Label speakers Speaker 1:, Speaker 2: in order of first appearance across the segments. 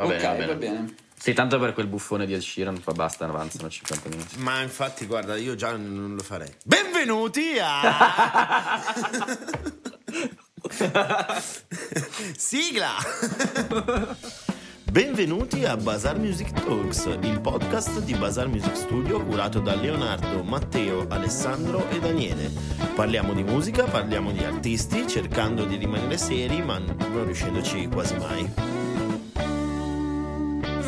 Speaker 1: Va
Speaker 2: ok,
Speaker 1: bene, va bene.
Speaker 2: va bene.
Speaker 1: Sì, tanto per quel buffone di Ed Sheeran, poi basta, avanzano 50 minuti.
Speaker 3: Ma infatti, guarda, io già non lo farei. Benvenuti a. Sigla! Benvenuti a Bazar Music Talks, il podcast di Bazar Music Studio curato da Leonardo, Matteo, Alessandro e Daniele. Parliamo di musica, parliamo di artisti, cercando di rimanere seri, ma non riuscendoci quasi mai.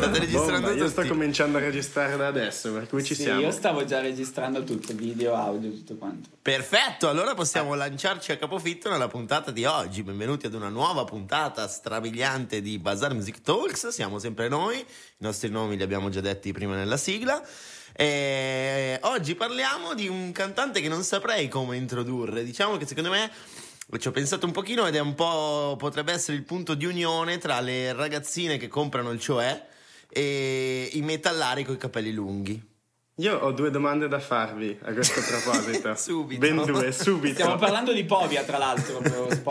Speaker 3: State registrando
Speaker 4: Bomba, io sto cominciando a registrare da adesso, per cui ci
Speaker 2: Sì,
Speaker 4: siamo.
Speaker 2: io stavo già registrando tutto, video, audio, tutto quanto.
Speaker 3: Perfetto, allora possiamo lanciarci a capofitto nella puntata di oggi. Benvenuti ad una nuova puntata strabiliante di Bazar Music Talks. Siamo sempre noi, i nostri nomi li abbiamo già detti prima nella sigla. E oggi parliamo di un cantante che non saprei come introdurre. Diciamo che secondo me ci ho pensato un pochino ed è un po' potrebbe essere il punto di unione tra le ragazzine che comprano il cioè e i metallari con i capelli lunghi.
Speaker 4: Io ho due domande da farvi a questo proposito.
Speaker 3: Subito.
Speaker 4: Ben due, subito.
Speaker 2: Stiamo parlando di Povia, tra l'altro,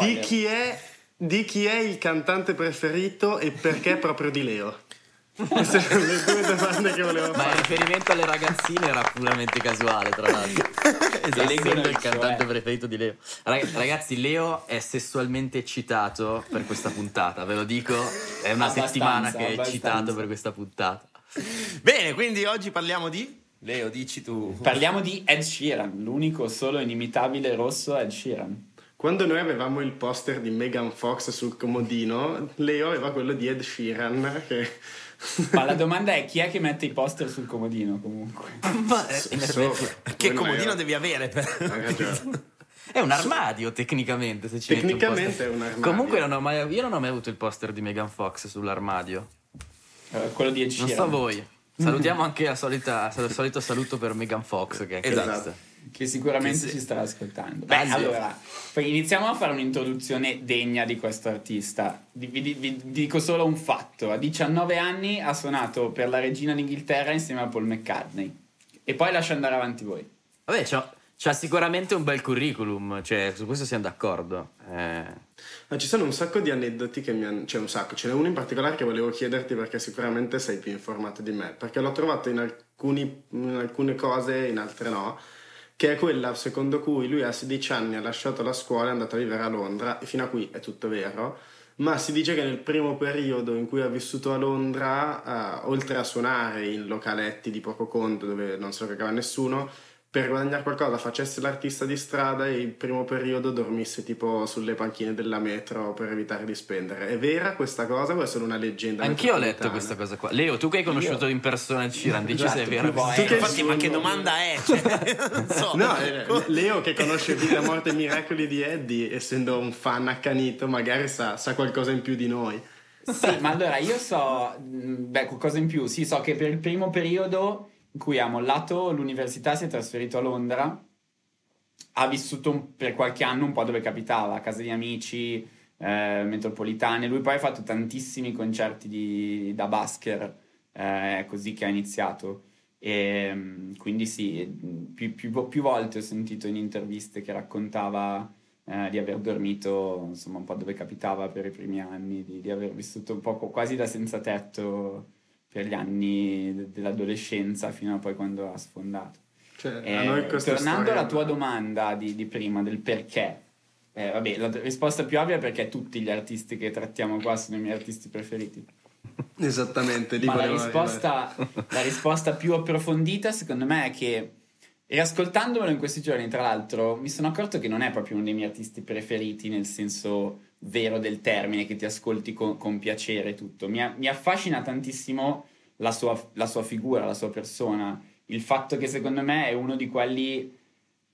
Speaker 4: Di chi, è, di chi è il cantante preferito e perché proprio di Leo? Queste sono le due domande che volevo
Speaker 1: Ma il
Speaker 4: fare.
Speaker 1: riferimento alle ragazzine era puramente casuale, tra l'altro.
Speaker 2: Leggono
Speaker 1: Essendo il cantante
Speaker 2: cioè.
Speaker 1: preferito di Leo. Rag- Ragazzi, Leo è sessualmente eccitato per questa puntata, ve lo dico. È una
Speaker 2: Abbastanza,
Speaker 1: settimana che è
Speaker 2: abbastanza.
Speaker 1: eccitato per questa puntata.
Speaker 3: Bene, quindi oggi parliamo di Leo, dici tu.
Speaker 2: Parliamo di Ed Sheeran, l'unico solo inimitabile rosso Ed Sheeran.
Speaker 4: Quando noi avevamo il poster di Megan Fox sul comodino, Leo aveva quello di Ed Sheeran. Che...
Speaker 2: Ma la domanda è chi è che mette i poster sul comodino comunque?
Speaker 1: Ma è,
Speaker 4: So-
Speaker 3: Che comodino devi avere per...
Speaker 4: Ragione.
Speaker 1: è un armadio tecnicamente. Se ci un
Speaker 4: Tecnicamente
Speaker 1: poster.
Speaker 4: è un armadio.
Speaker 1: Comunque non ho mai- io non ho mai avuto il poster di Megan Fox sull'armadio.
Speaker 2: Eh, quello di Ed
Speaker 1: Non so voi. Salutiamo anche la solita, il solito saluto per Megan Fox che è
Speaker 3: Esatto.
Speaker 2: Che sicuramente
Speaker 3: Che sì.
Speaker 2: ci starà ascoltando. Beh,
Speaker 1: sì.
Speaker 2: allora, poi iniziamo a fare un'introduzione degna di questo artista. Vi, vi- vi dico solo un fatto: a 19 anni ha suonato per la regina d'Inghilterra insieme a Paul McCartney. E poi lascio andare avanti voi.
Speaker 1: Vabbè, c'ha, c'ha sicuramente un bel curriculum, cioè su questo siamo d'accordo. Eh,
Speaker 4: Ma ci sono un sacco di aneddoti che mi hanno. Cioè, un sacco. Ce n'è uno in particolare che volevo chiederti perché sicuramente sei più informato di me. Perché l'ho trovato in, alcuni, in alcune cose, in altre no. Che è quella secondo cui lui a 16 anni ha lasciato la scuola e è andato a vivere a Londra. E fino a qui è tutto vero. Ma si dice che nel primo periodo in cui ha vissuto a Londra, eh, oltre a suonare in localetti di poco conto dove non se lo cagava nessuno, per guadagnare qualcosa facesse l'artista di strada e il primo periodo dormisse tipo sulle panchine della metro per evitare di spendere. È vera questa cosa o è solo una leggenda?
Speaker 1: anch'io ho letto questa cosa qua. Leo, tu che hai conosciuto in persona il Ciran, dici se è
Speaker 2: Esatto,
Speaker 1: vero.
Speaker 4: che-
Speaker 3: Infatti, ma che domanda è? Cioè, non so.
Speaker 4: No, eh, Leo che conosce Vita, Morte e Miracoli di Eddie, essendo un fan accanito, magari sa, sa qualcosa in più di noi.
Speaker 2: Sì, ma allora io so, mh, beh, qualcosa in più. Sì, so che per il primo periodo in cui ha mollato l'università, si è trasferito a Londra, ha vissuto un- per qualche anno un po' dove capitava, a casa di amici, eh, metropolitane. Lui poi ha fatto tantissimi concerti di- da basker, eh, così che ha iniziato. E, mh, quindi sì, più, più- più volte ho sentito in interviste che raccontava eh, di aver dormito insomma un po' dove capitava per i primi anni, di, di aver vissuto un po' quasi da senza tetto per gli anni de- dell'adolescenza fino a poi quando ha sfondato.
Speaker 4: Cioè,
Speaker 2: Eh,
Speaker 4: a noi questa
Speaker 2: tornando alla tua domanda di, di prima, del perché, eh, vabbè, la risposta più ovvia è perché tutti gli artisti che trattiamo qua sono i miei artisti preferiti.
Speaker 4: Esattamente, lì
Speaker 2: Ma la risposta, la risposta più approfondita, secondo me, è che riascoltandomelo in questi giorni, tra l'altro, mi sono accorto che non è proprio uno dei miei artisti preferiti nel senso vero del termine, che ti ascolti con, con piacere tutto. Mi, mi affascina tantissimo la sua, la sua figura, la sua persona. Il fatto che secondo me è uno di quelli.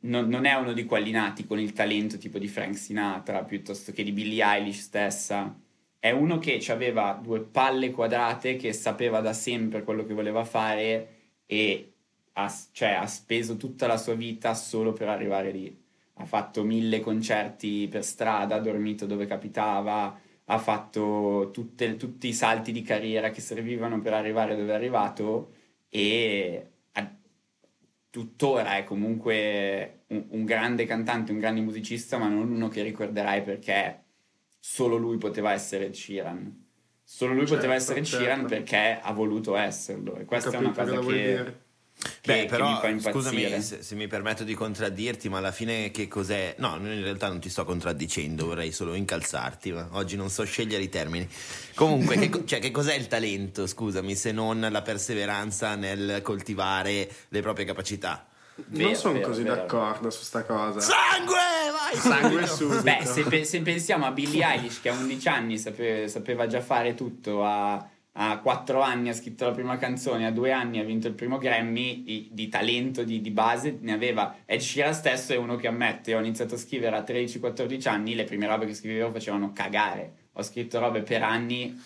Speaker 2: Non, non è uno di quelli nati con il talento tipo di Frank Sinatra piuttosto che di Billie Eilish stessa. È uno che aveva due palle quadrate, che sapeva da sempre quello che voleva fare e ha, cioè, ha speso tutta la sua vita solo per arrivare lì. Ha fatto mille concerti per strada, ha dormito dove capitava, ha fatto tutte- tutti i salti di carriera che servivano per arrivare dove è arrivato e ha- tuttora è comunque un, un grande cantante, un grande musicista, ma non uno che ricorderai perché solo lui poteva essere Sheeran. Solo lui poteva
Speaker 4: Certo,
Speaker 2: essere
Speaker 4: certo.
Speaker 2: Sheeran perché ha voluto esserlo. E questa è una cosa che,
Speaker 4: dire.
Speaker 2: Che-
Speaker 3: Beh,
Speaker 2: che
Speaker 3: però,
Speaker 2: mi fa impazzire.
Speaker 3: scusami se, se mi permetto di contraddirti, ma alla fine che cos'è? No, in realtà non ti sto contraddicendo, vorrei solo incalzarti, ma oggi non so scegliere i termini. Comunque, che, cioè, che cos'è il talento, scusami, se non la perseveranza nel coltivare le proprie capacità?
Speaker 2: Vero,
Speaker 4: non sono
Speaker 2: vero,
Speaker 4: così
Speaker 2: vero.
Speaker 4: d'accordo su sta cosa.
Speaker 3: Sangue! Vai!
Speaker 4: Sangue
Speaker 3: subito!
Speaker 4: subito.
Speaker 2: Beh, se, pe- se pensiamo a Billie Eilish che a 11 anni sape- sapeva già fare tutto, a, a 4 anni ha scritto la prima canzone, a 2 anni ha vinto il primo Grammy, i- di talento, di, di base ne aveva. Ed Sheeran stesso è uno che ammette, ho iniziato a scrivere a 13-14 anni, le prime robe che scrivevo facevano cagare. Ho scritto robe per anni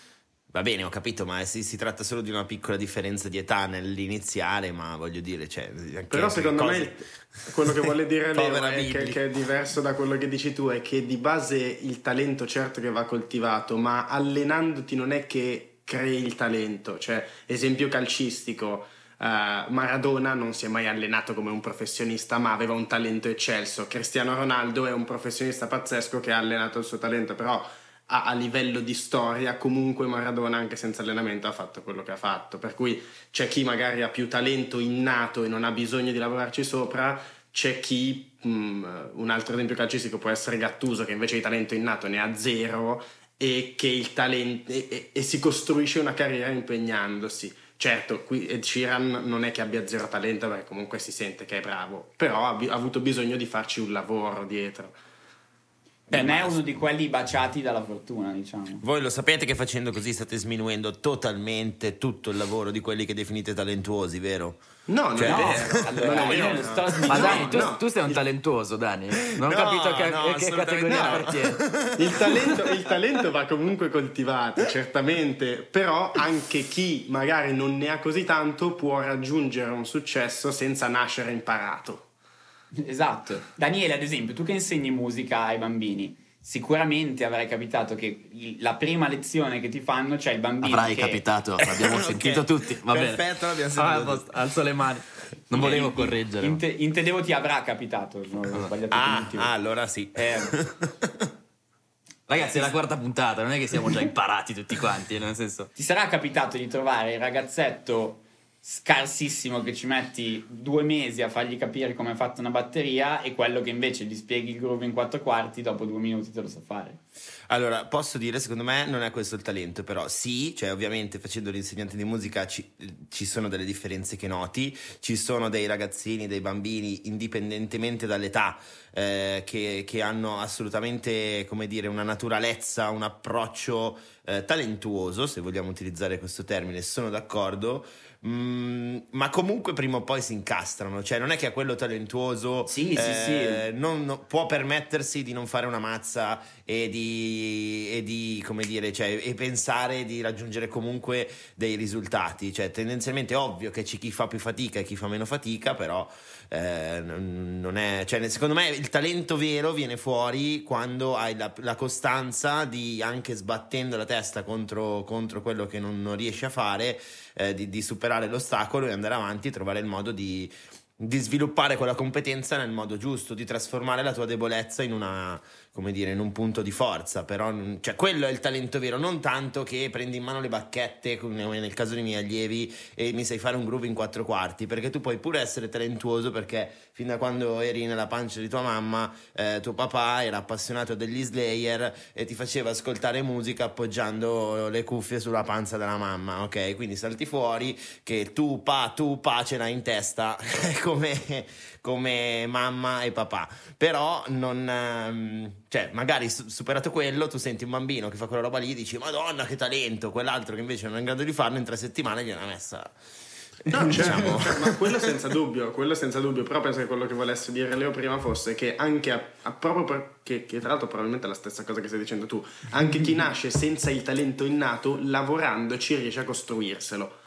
Speaker 3: Va bene, ho capito, ma si, si tratta solo di una piccola differenza di età nell'iniziale, ma voglio dire, cioè... anche
Speaker 4: Però secondo
Speaker 3: cose-
Speaker 4: me quello che vuole dire Leo è che, che è diverso da quello che dici tu, è che di base il talento certo che va coltivato, ma allenandoti non è che crei il talento. Cioè, esempio calcistico, eh, Maradona non si è mai allenato come un professionista, ma aveva un talento eccelso. Cristiano Ronaldo è un professionista pazzesco che ha allenato il suo talento, però a, a livello di storia comunque Maradona anche senza allenamento ha fatto quello che ha fatto. Per cui c'è chi magari ha più talento innato e non ha bisogno di lavorarci sopra, c'è chi, mm, un altro esempio calcistico può essere Gattuso che invece di talento innato ne ha zero e che il talento e, e- e si costruisce una carriera impegnandosi. Certo, qui Ed Sheeran non è che abbia zero talento perché comunque si sente che è bravo, però ha, ha avuto bisogno di farci un lavoro dietro.
Speaker 2: non è uno di quelli baciati dalla fortuna, diciamo.
Speaker 3: Voi lo sapete che facendo così state sminuendo totalmente tutto il lavoro di quelli che definite talentuosi, vero?
Speaker 4: No, non
Speaker 3: Cioè,
Speaker 4: è
Speaker 2: No,
Speaker 4: vero.
Speaker 2: allora
Speaker 4: Non è
Speaker 2: io
Speaker 4: vero.
Speaker 2: sto
Speaker 1: Ma. Dani, tu,
Speaker 4: no.
Speaker 1: tu sei un talentuoso, Dani. Non ho
Speaker 3: No,
Speaker 1: capito che,
Speaker 3: no,
Speaker 1: che categoria
Speaker 3: no.
Speaker 1: appartiene.
Speaker 4: Il talento, il talento va comunque coltivato, certamente, però anche chi magari non ne ha così tanto può raggiungere un successo senza nascere imparato.
Speaker 2: Esatto. Daniele, ad esempio, tu che insegni musica ai bambini, sicuramente avrai capitato che il- la prima lezione che ti fanno c'è il bambino
Speaker 1: Avrai
Speaker 2: che...
Speaker 1: capitato, l'abbiamo
Speaker 3: Ok.
Speaker 1: sentito tutti. Va bene.
Speaker 3: Perfetto, l'abbiamo
Speaker 1: Ah,
Speaker 3: sentito
Speaker 1: a posto, Alzo le mani. Non volevo
Speaker 2: In-
Speaker 1: correggere.
Speaker 2: In, te- intendevo ti avrà capitato, no, ho sbagliato
Speaker 3: Ah, ah, allora sì.
Speaker 2: Eh,
Speaker 1: Ragazzi, è la quarta puntata, non è che siamo già imparati tutti quanti, nel senso...
Speaker 2: ti sarà capitato di trovare il ragazzetto scarsissimo che ci metti due mesi a fargli capire come è fatta una batteria e quello che invece gli spieghi il groove in quattro quarti dopo due minuti te lo sa fare.
Speaker 3: Allora, posso dire, secondo me non è questo il talento, però sì, cioè ovviamente facendo l'insegnante di musica ci, ci sono delle differenze che noti, ci sono dei ragazzini, dei bambini, indipendentemente dall'età, eh, che, che hanno assolutamente, come dire, una naturalezza, un approccio eh, talentuoso, se vogliamo utilizzare questo termine, sono d'accordo. Mm, ma comunque prima o poi si incastrano, cioè non è che a quello talentuoso
Speaker 2: Sì, sì, sì.
Speaker 3: eh, non, non- può permettersi di non fare una mazza e di, e di, come dire, cioè, e pensare di raggiungere comunque dei risultati. Cioè, tendenzialmente è ovvio che c'è chi fa più fatica e chi fa meno fatica, però eh, non è, cioè, secondo me il talento vero viene fuori quando hai la, la costanza di anche sbattendo la testa contro, contro quello che non, non riesci a fare, eh, di, di superare l'ostacolo e andare avanti trovare il modo di, di sviluppare quella competenza nel modo giusto, di trasformare la tua debolezza in una, come dire, in un punto di forza. Però, cioè, quello è il talento vero, non tanto che prendi in mano le bacchette, come nel caso dei miei allievi, e mi sai fare un groove in quattro quarti, perché tu puoi pure essere talentuoso perché fin da quando eri nella pancia di tua mamma, eh, tuo papà era appassionato degli Slayer e ti faceva ascoltare musica appoggiando le cuffie sulla panza della mamma, ok? Quindi salti fuori che tu pa, tu pa ce l'hai in testa come, come mamma e papà. Però non... ehm, cioè, magari su- superato quello, tu senti un bambino che fa quella roba lì e dici Madonna che talento, quell'altro che invece non è in grado di farlo in tre settimane gliel'ha messa...
Speaker 4: No,
Speaker 3: diciamo.
Speaker 4: certo, certo, ma quello senza dubbio, quello senza dubbio, però penso che quello che volesse dire Leo prima fosse che anche a, a- proprio perché, che tra l'altro probabilmente è la stessa cosa che stai dicendo tu, anche chi nasce senza il talento innato, lavorando ci riesce a costruirselo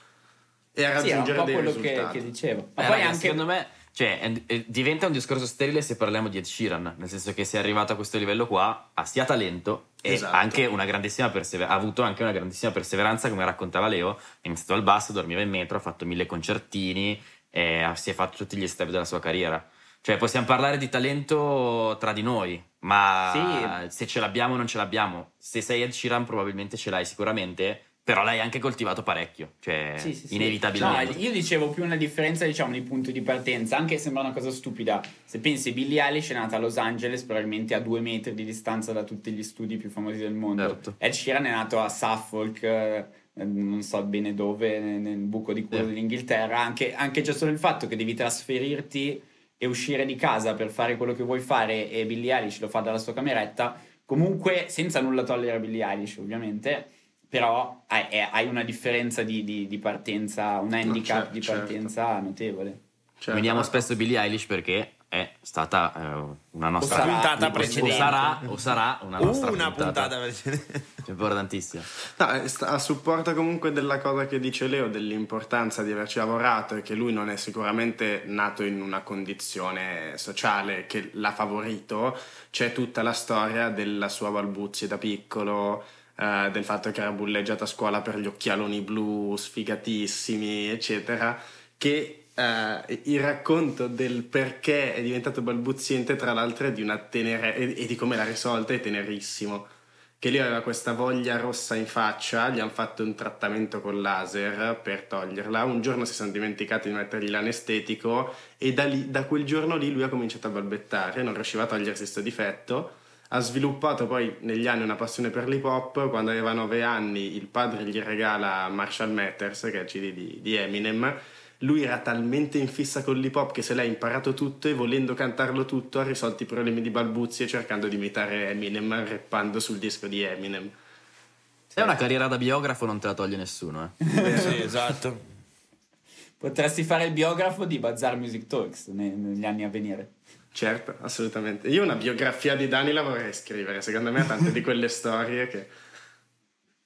Speaker 4: e a
Speaker 2: Sì,
Speaker 4: raggiungere
Speaker 2: po'
Speaker 4: dei
Speaker 2: quello che,
Speaker 4: risultati.
Speaker 2: che dicevo. Ma
Speaker 1: Eh,
Speaker 2: poi
Speaker 1: raga,
Speaker 2: anche
Speaker 1: secondo me cioè, è- è- diventa un discorso sterile se parliamo di Ed Sheeran, nel senso che se è arrivato a questo livello qua ha sia talento e
Speaker 4: Esatto.
Speaker 1: anche una grandissima persever- ha avuto anche una grandissima perseveranza, come raccontava Leo, è iniziato al basso, dormiva in metro, ha fatto mille concertini e ha- si è fatto tutti gli step della sua carriera. Cioè, possiamo parlare di talento tra di noi, ma se ce l'abbiamo o non ce l'abbiamo. Se sei Ed Sheeran probabilmente ce l'hai sicuramente, però l'hai anche coltivato parecchio, cioè
Speaker 2: Sì, sì, sì.
Speaker 1: inevitabilmente.
Speaker 2: No, io dicevo più una differenza, diciamo, di punto di partenza, anche se sembra una cosa stupida. Se pensi, Billie Eilish è nata a Los Angeles, probabilmente a due metri di distanza da tutti gli studi più famosi del mondo.
Speaker 1: Certo.
Speaker 2: Ed Sheeran è nato a Suffolk, eh, non so bene dove, nel, buco di culo
Speaker 1: Sì.
Speaker 2: dell'Inghilterra. Anche, anche già solo il fatto che devi trasferirti e uscire di casa per fare quello che vuoi fare e Billie Eilish lo fa dalla sua cameretta, comunque senza nulla togliere a Billie Eilish ovviamente, però hai, è- hai una differenza di, di- di partenza, un handicap
Speaker 4: cer-
Speaker 2: di
Speaker 4: certo.
Speaker 2: partenza notevole.
Speaker 4: Cioè,
Speaker 1: Nominiamo spesso Billie Eilish perché è stata eh, una nostra
Speaker 2: sarà
Speaker 3: puntata
Speaker 2: di
Speaker 1: o
Speaker 3: precedente.
Speaker 1: sarà, o sarà una nostra
Speaker 3: Una
Speaker 1: puntata,
Speaker 3: puntata precedente.
Speaker 1: importantissima.
Speaker 4: No, eh, a supporto comunque della cosa che dice Leo, dell'importanza di averci lavorato e che lui non è sicuramente nato in una condizione sociale che l'ha favorito, c'è tutta la storia della sua balbuzie da piccolo, eh, del fatto che era bulleggiato a scuola per gli occhialoni blu sfigatissimi, eccetera, che eh, il racconto del perché è diventato balbuziente, tra l'altro, di una tenere- e, e di come l'ha risolta è tenerissimo. Che lui aveva questa voglia rossa in faccia, gli hanno fatto un trattamento con laser per toglierla, un giorno si sono dimenticati di mettergli l'anestetico e da, lì- da quel giorno lì lui ha cominciato a balbettare, non riusciva a togliersi questo difetto, ha sviluppato poi negli anni una passione per l'hip hop, quando aveva nove anni il padre gli regala Marshall Matters, che è il CD di, di Eminem, lui era talmente in fissa con l'hip hop che se l'ha imparato tutto e volendo cantarlo tutto ha risolto i problemi di balbuzie cercando di imitare Eminem rappando sul disco di Eminem.
Speaker 1: Se è una carriera da biografo non te la toglie nessuno, eh.
Speaker 3: sì, esatto.
Speaker 2: Potresti fare il biografo di Bazaar Music Talks ne- negli anni a venire.
Speaker 4: Certo, assolutamente. Io una biografia di Dani la vorrei scrivere, secondo me ha tante di quelle storie che...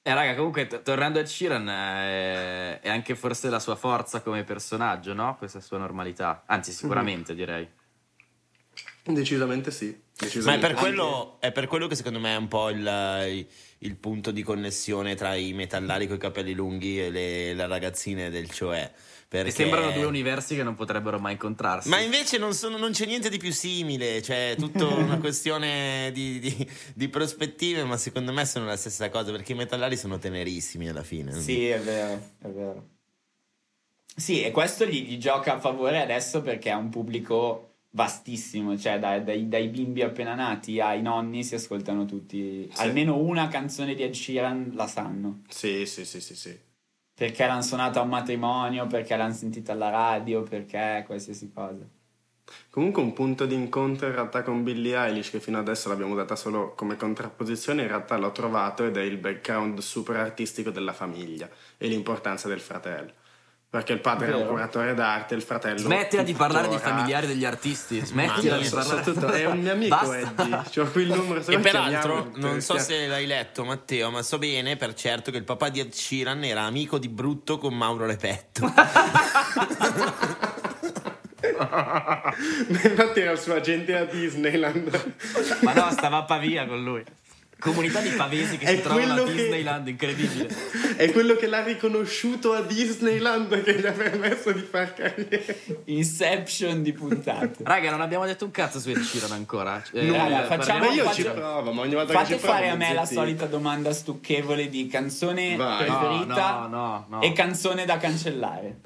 Speaker 1: Eh, raga, comunque, t- tornando a Sheeran, eh, è anche forse la sua forza come personaggio, no? Questa sua normalità. Anzi, sicuramente direi.
Speaker 4: Decisamente sì.
Speaker 3: Ma è
Speaker 4: Decisamente
Speaker 3: per,
Speaker 4: sì.
Speaker 3: quello, è per quello che secondo me è un po' il, il punto di connessione tra i metallari con i capelli lunghi e le, le ragazzine del cioè. Perché...
Speaker 1: Sembrano due universi che non potrebbero mai incontrarsi.
Speaker 3: Ma invece non, sono- non c'è niente di più simile, cioè è tutta una questione di, di- di prospettive, ma secondo me sono la stessa cosa, perché i metallari sono tenerissimi alla fine.
Speaker 2: Sì, è vero, è vero. Sì, e questo gli, gli gioca a favore adesso perché ha un pubblico vastissimo, cioè dai, dai- dai bimbi appena nati ai nonni si ascoltano tutti,
Speaker 4: Sì.
Speaker 2: almeno una canzone di Ed Sheeran la sanno,
Speaker 4: Sì, sì, sì, sì, sì.
Speaker 2: Perché l'hanno suonata a un matrimonio, perché l'hanno sentita alla radio, perché qualsiasi cosa.
Speaker 4: Comunque un punto di incontro in realtà con Billie Eilish, che fino adesso l'abbiamo data solo come contrapposizione, in realtà l'ho trovato ed è il background super artistico della famiglia e l'importanza del fratello. Perché il padre era un curatore d'arte, il fratello...
Speaker 1: Smettila di parlare dei
Speaker 4: tuttora-
Speaker 1: familiari degli artisti. Smettila di parlare.
Speaker 4: soprattutto- è un mio amico
Speaker 1: Basta.
Speaker 4: Eddie, c'ho qui il numero. se
Speaker 3: E peraltro, non so se l'hai letto Matteo, ma so bene per certo che il papà di Ed Sheeran era amico di brutto con Mauro Repetto.
Speaker 4: Infatti era il suo agente a Disneyland.
Speaker 1: Ma no, stava a Pavia con lui. Comunità di pavesi che
Speaker 4: È
Speaker 1: si trovano a
Speaker 4: quello che-
Speaker 1: Disneyland, incredibile.
Speaker 4: È quello che l'ha riconosciuto a Disneyland che gli ha permesso di far carriera.
Speaker 2: Inception di puntate.
Speaker 1: Raga, non abbiamo detto un cazzo su Ed Sheeran ancora. Eh,
Speaker 2: No, raga, facciamo-
Speaker 4: Ma io
Speaker 2: faccio-
Speaker 4: ci provo, ma ogni volta
Speaker 2: Fate
Speaker 4: che ci provo
Speaker 2: fare a me la solita domanda stucchevole di canzone
Speaker 4: Vai.
Speaker 2: preferita
Speaker 1: No, no, no, no.
Speaker 2: e canzone da cancellare.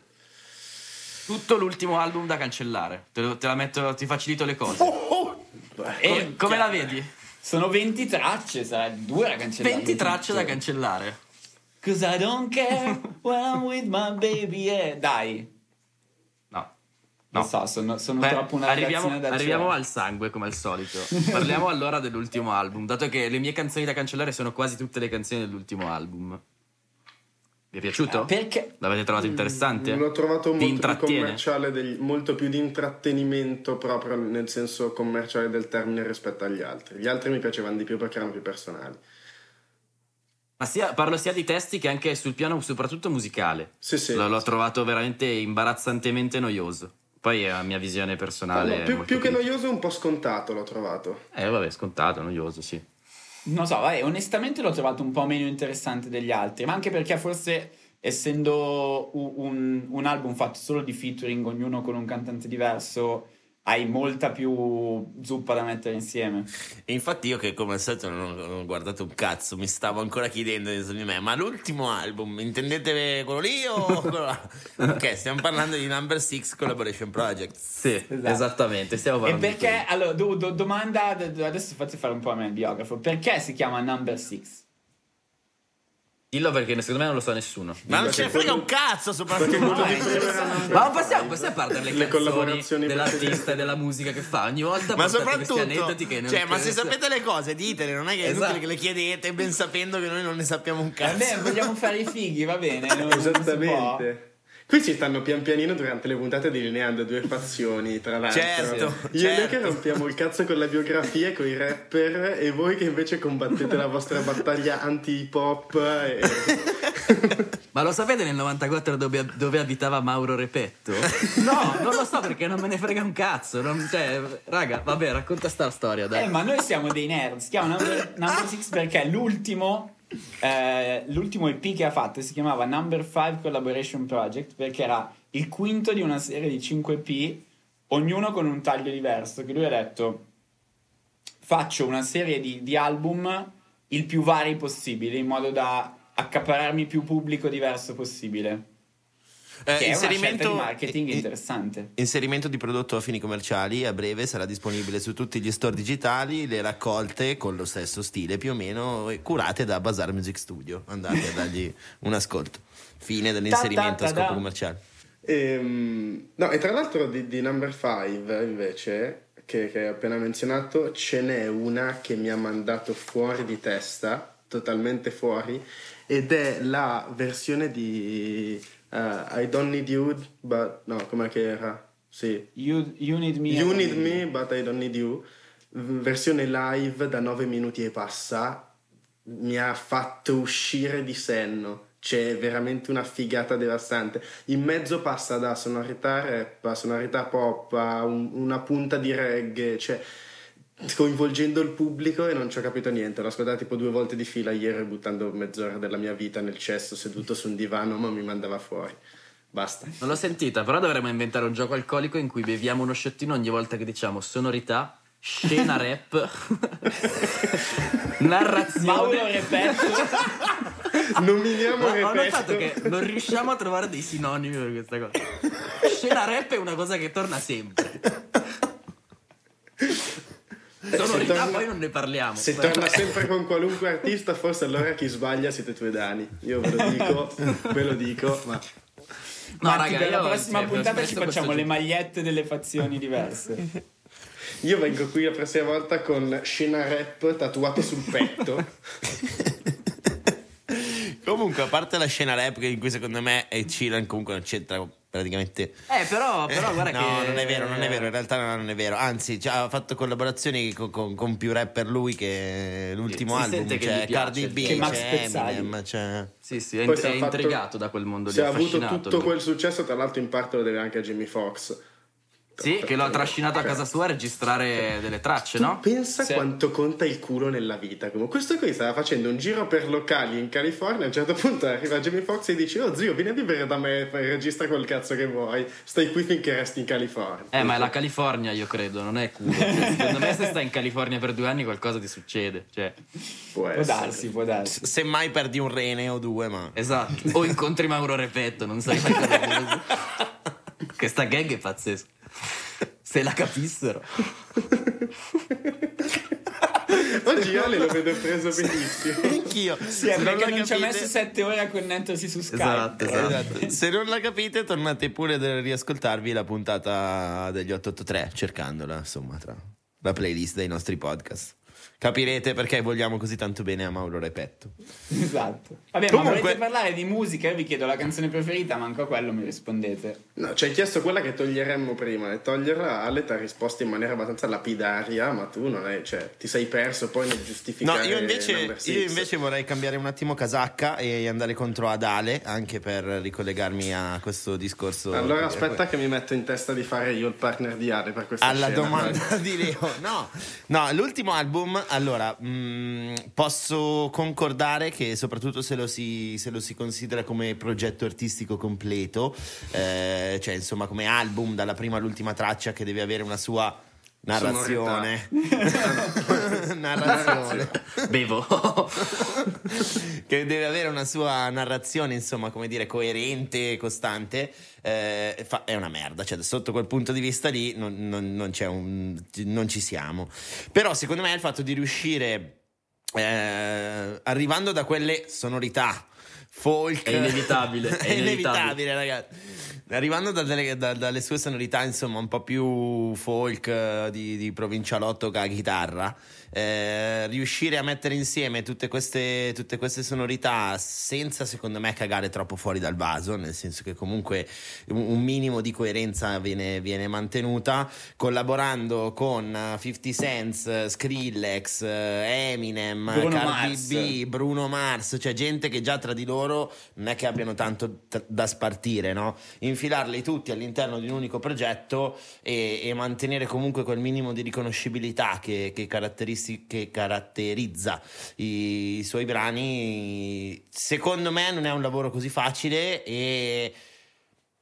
Speaker 1: Tutto l'ultimo album da cancellare. Te, lo- te la metto, ti facilito le cose.
Speaker 2: E
Speaker 1: come, come la vedi?
Speaker 2: Sono 20 tracce, sarà due da cancellare.
Speaker 1: 20 tracce
Speaker 2: tutto.
Speaker 1: da cancellare.
Speaker 2: Cause I don't care when I'm with my baby, yeah. Dai,
Speaker 1: No.
Speaker 2: non
Speaker 1: No.
Speaker 2: so, sono, sono
Speaker 1: Beh,
Speaker 2: troppo una
Speaker 1: arriviamo, arriviamo al sangue come al solito. Parliamo allora dell'ultimo album, dato che le mie canzoni da cancellare sono quasi tutte le canzoni dell'ultimo album. Vi è piaciuto?
Speaker 2: Perché?
Speaker 1: L'avete trovato interessante?
Speaker 4: L'ho trovato molto più commerciale, degli- molto più di intrattenimento proprio nel senso commerciale del termine rispetto agli altri. Gli altri mi piacevano di più perché erano più personali.
Speaker 1: Ma sia, parlo sia di testi che anche sul piano, soprattutto musicale.
Speaker 4: Sì, sì.
Speaker 1: L- l'ho trovato veramente imbarazzantemente noioso. Poi è la mia visione personale.
Speaker 4: No, più,
Speaker 1: molto
Speaker 4: più che noioso, un po' scontato l'ho trovato.
Speaker 1: Eh, vabbè, scontato, noioso, sì.
Speaker 2: Non so, vai, onestamente l'ho trovato un po' meno interessante degli altri, ma anche perché forse essendo un, un album fatto solo di featuring, ognuno con un cantante diverso, hai molta più zuppa da mettere insieme.
Speaker 3: E infatti io che come al solito non ho, non ho guardato un cazzo, mi stavo ancora chiedendo dentro di me, ma l'ultimo album, intendete quello lì o quello là? ok, stiamo parlando di Number 6 Collaboration Project.
Speaker 1: Sì, esatto. esattamente, stiamo parlando
Speaker 2: E perché, allora, do, do, domanda, adesso faccio fare un po' a me il biografo, perché si chiama Number 6?
Speaker 1: Dillo perché secondo me non lo sa nessuno.
Speaker 3: Ma non ce ne frega un cazzo, soprattutto.
Speaker 1: Ma possiamo, possiamo parlare le, le collaborazioni dell'artista e della musica che fa ogni volta.
Speaker 3: Ma soprattutto, che cioè, ma se sapete le cose, ditele, non è che è esatto. inutile che le chiedete, ben sapendo che noi non ne sappiamo un cazzo.
Speaker 2: Vabbè, vogliamo fare i fighi, va bene.
Speaker 4: Esattamente. Qui ci stanno pian pianino durante le puntate delineando due fazioni, tra l'altro.
Speaker 3: Certo.
Speaker 4: Io
Speaker 3: certo.
Speaker 4: e noi che rompiamo il cazzo con la biografia e con i rapper e voi che invece combattete la vostra battaglia anti-hip hop. E...
Speaker 1: Ma lo sapete nel 94 dove, dove, abitava Mauro Repetto? No, non lo so perché non me ne frega un cazzo. Non, cioè, raga, vabbè, racconta sta storia, dai.
Speaker 2: Eh, ma noi siamo dei nerd. Si chiama Number, number Six perché è l'ultimo eh, l'ultimo EP che ha fatto si chiamava Number 5 Collaboration Project perché era il quinto di una serie di 5 EP, ognuno con un taglio diverso. Che lui ha detto: Faccio una serie di, di album il più vari possibile in modo da accapararmi più pubblico diverso possibile. Eh, che inserimento, di marketing in, interessante.
Speaker 3: Inserimento di prodotto a fini commerciali a breve sarà disponibile su tutti gli store digitali, le raccolte con lo stesso stile più o meno curate da Bazar Music Studio. Andate a dargli un ascolto. Fine dell'inserimento a scopo commerciale.
Speaker 4: Ehm, no, e tra l'altro di, di Number 5 invece, che, che hai appena menzionato, ce n'è una che mi ha mandato fuori di testa, totalmente fuori, ed è la versione di Uh, I don't need you, but no, com'è che era? Sì.
Speaker 2: You, you need me.
Speaker 4: You need me, but I don't need you. Versione live da 9 minuti e passa. Mi ha fatto uscire di senno. C'è veramente una figata devastante. In mezzo passa da sonorità rap a sonorità pop a un, una punta di reggae. Cioè, coinvolgendo il pubblico e non ci ho capito niente. L'ho ascoltato tipo due volte di fila ieri buttando mezz'ora della mia vita nel cesso seduto su un divano, ma mi mandava fuori. Basta.
Speaker 1: Non l'ho sentita, però dovremmo inventare un gioco alcolico in cui beviamo uno sciottino ogni volta che diciamo sonorità, scena rap, narrazione.
Speaker 2: Mauro Repetto.
Speaker 4: Nominiamo Repetto. Ho
Speaker 1: notato che non riusciamo a trovare dei sinonimi per questa cosa. Scena rap è una cosa che torna sempre. Sonorità torna, poi non ne parliamo.
Speaker 4: Se torna sempre con qualunque artista, forse allora chi sbaglia siete tu e Dani. Io ve lo dico, ve lo dico, ma...
Speaker 2: No, Marti, raga, la prossima cioè, puntata ci facciamo le magliette delle fazioni diverse.
Speaker 4: Io vengo qui la prossima volta con scena rap tatuato sul petto.
Speaker 3: Comunque, a parte la scena rap, in cui secondo me e Cilan comunque non c'entra praticamente.
Speaker 1: Eh, però, però guarda
Speaker 3: no,
Speaker 1: che.
Speaker 3: No, non è vero, non è vero. In realtà non è vero. Anzi, cioè, ha fatto collaborazioni con, con, con, più rapper lui che l'ultimo
Speaker 1: si
Speaker 3: album.
Speaker 1: C'è
Speaker 3: Cardi B,
Speaker 2: che
Speaker 3: c'è Eminem. C'è...
Speaker 1: Sì, sì, è, è intrigato da quel mondo lì.
Speaker 4: Se ha avuto tutto lui. quel successo, tra l'altro, in parte lo deve anche a Jimmy Fox
Speaker 1: sì, che lo ha trascinato a casa sua a registrare delle tracce,
Speaker 4: tu
Speaker 1: no?
Speaker 4: Pensa
Speaker 1: sì.
Speaker 4: quanto conta il culo nella vita. Come questo qui stava facendo un giro per locali in California. A un certo punto arriva Jimmy Fox e dice: Oh zio, vieni a vivere da me e registra quel cazzo che vuoi. Stai qui finché resti in California.
Speaker 1: Eh, ma è la California, io credo, non è culo. Cioè, secondo me, se stai in California per due anni, qualcosa ti succede. Cioè.
Speaker 2: Può, può darsi, può darsi.
Speaker 3: Se mai perdi un rene o due, ma.
Speaker 1: Esatto. O incontri Mauro Repetto, non sai mai cosa. Questa gag è pazzesca. Se la capissero.
Speaker 4: Oggi Ale lo vedo preso benissimo.
Speaker 3: Anch'io.
Speaker 2: Sì, Se perché non, non ci ha messo sette ore a connettersi su Skype.
Speaker 1: Esatto, esatto.
Speaker 3: Se non la capite, tornate pure a riascoltarvi la puntata degli 883, cercandola, insomma, tra la playlist dei nostri podcast. Capirete perché vogliamo così tanto bene a Mauro Repetto.
Speaker 2: Esatto. Vabbè, Comunque... ma volete parlare di musica? Io vi chiedo la canzone preferita, manco a quello mi rispondete.
Speaker 4: No, ci hai chiesto quella che toglieremmo prima e toglierla Ale ti ha risposto in maniera abbastanza lapidaria, ma tu non hai, cioè, ti sei perso poi nel giustificare
Speaker 3: No, io invece, io invece vorrei cambiare un attimo casacca e andare contro ad Ale, anche per ricollegarmi a questo discorso.
Speaker 4: Allora aspetta che mi metto in testa di fare io il partner di Ale per questa
Speaker 3: Alla
Speaker 4: scena,
Speaker 3: domanda di Leo. No, no, l'ultimo album, allora, mh, mm, posso concordare che soprattutto se lo, si, se lo, si, considera come progetto artistico completo, eh, cioè insomma come album dalla prima all'ultima traccia che deve avere una sua Narrazione. narrazione.
Speaker 1: Bevo.
Speaker 3: che deve avere una sua narrazione, insomma, come dire, coerente, costante. Eh, fa, è una merda. Cioè, sotto quel punto di vista lì non, non, non, un, non ci siamo. Però, secondo me, il fatto di riuscire, eh, arrivando da quelle sonorità folk.
Speaker 1: È inevitabile.
Speaker 3: È, inevitabile ragazzi Arrivando dalle, da, dalle, sue sonorità, insomma, un po' più folk eh, di, di provincialotto che a chitarra, eh, riuscire a mettere insieme tutte queste, tutte queste, sonorità senza secondo me cagare troppo fuori dal vaso, nel senso che comunque un minimo di coerenza viene, viene mantenuta, collaborando con 50 Cent, Skrillex, Eminem, Bruno Cardi Mars. B, Bruno Mars, cioè gente che già tra di loro non è che abbiano tanto t- da spartire, no? Infilarli tutti all'interno di un unico progetto e, e mantenere comunque quel minimo di riconoscibilità che, che caratterizza che caratterizza i, i suoi brani, secondo me non è un lavoro così facile e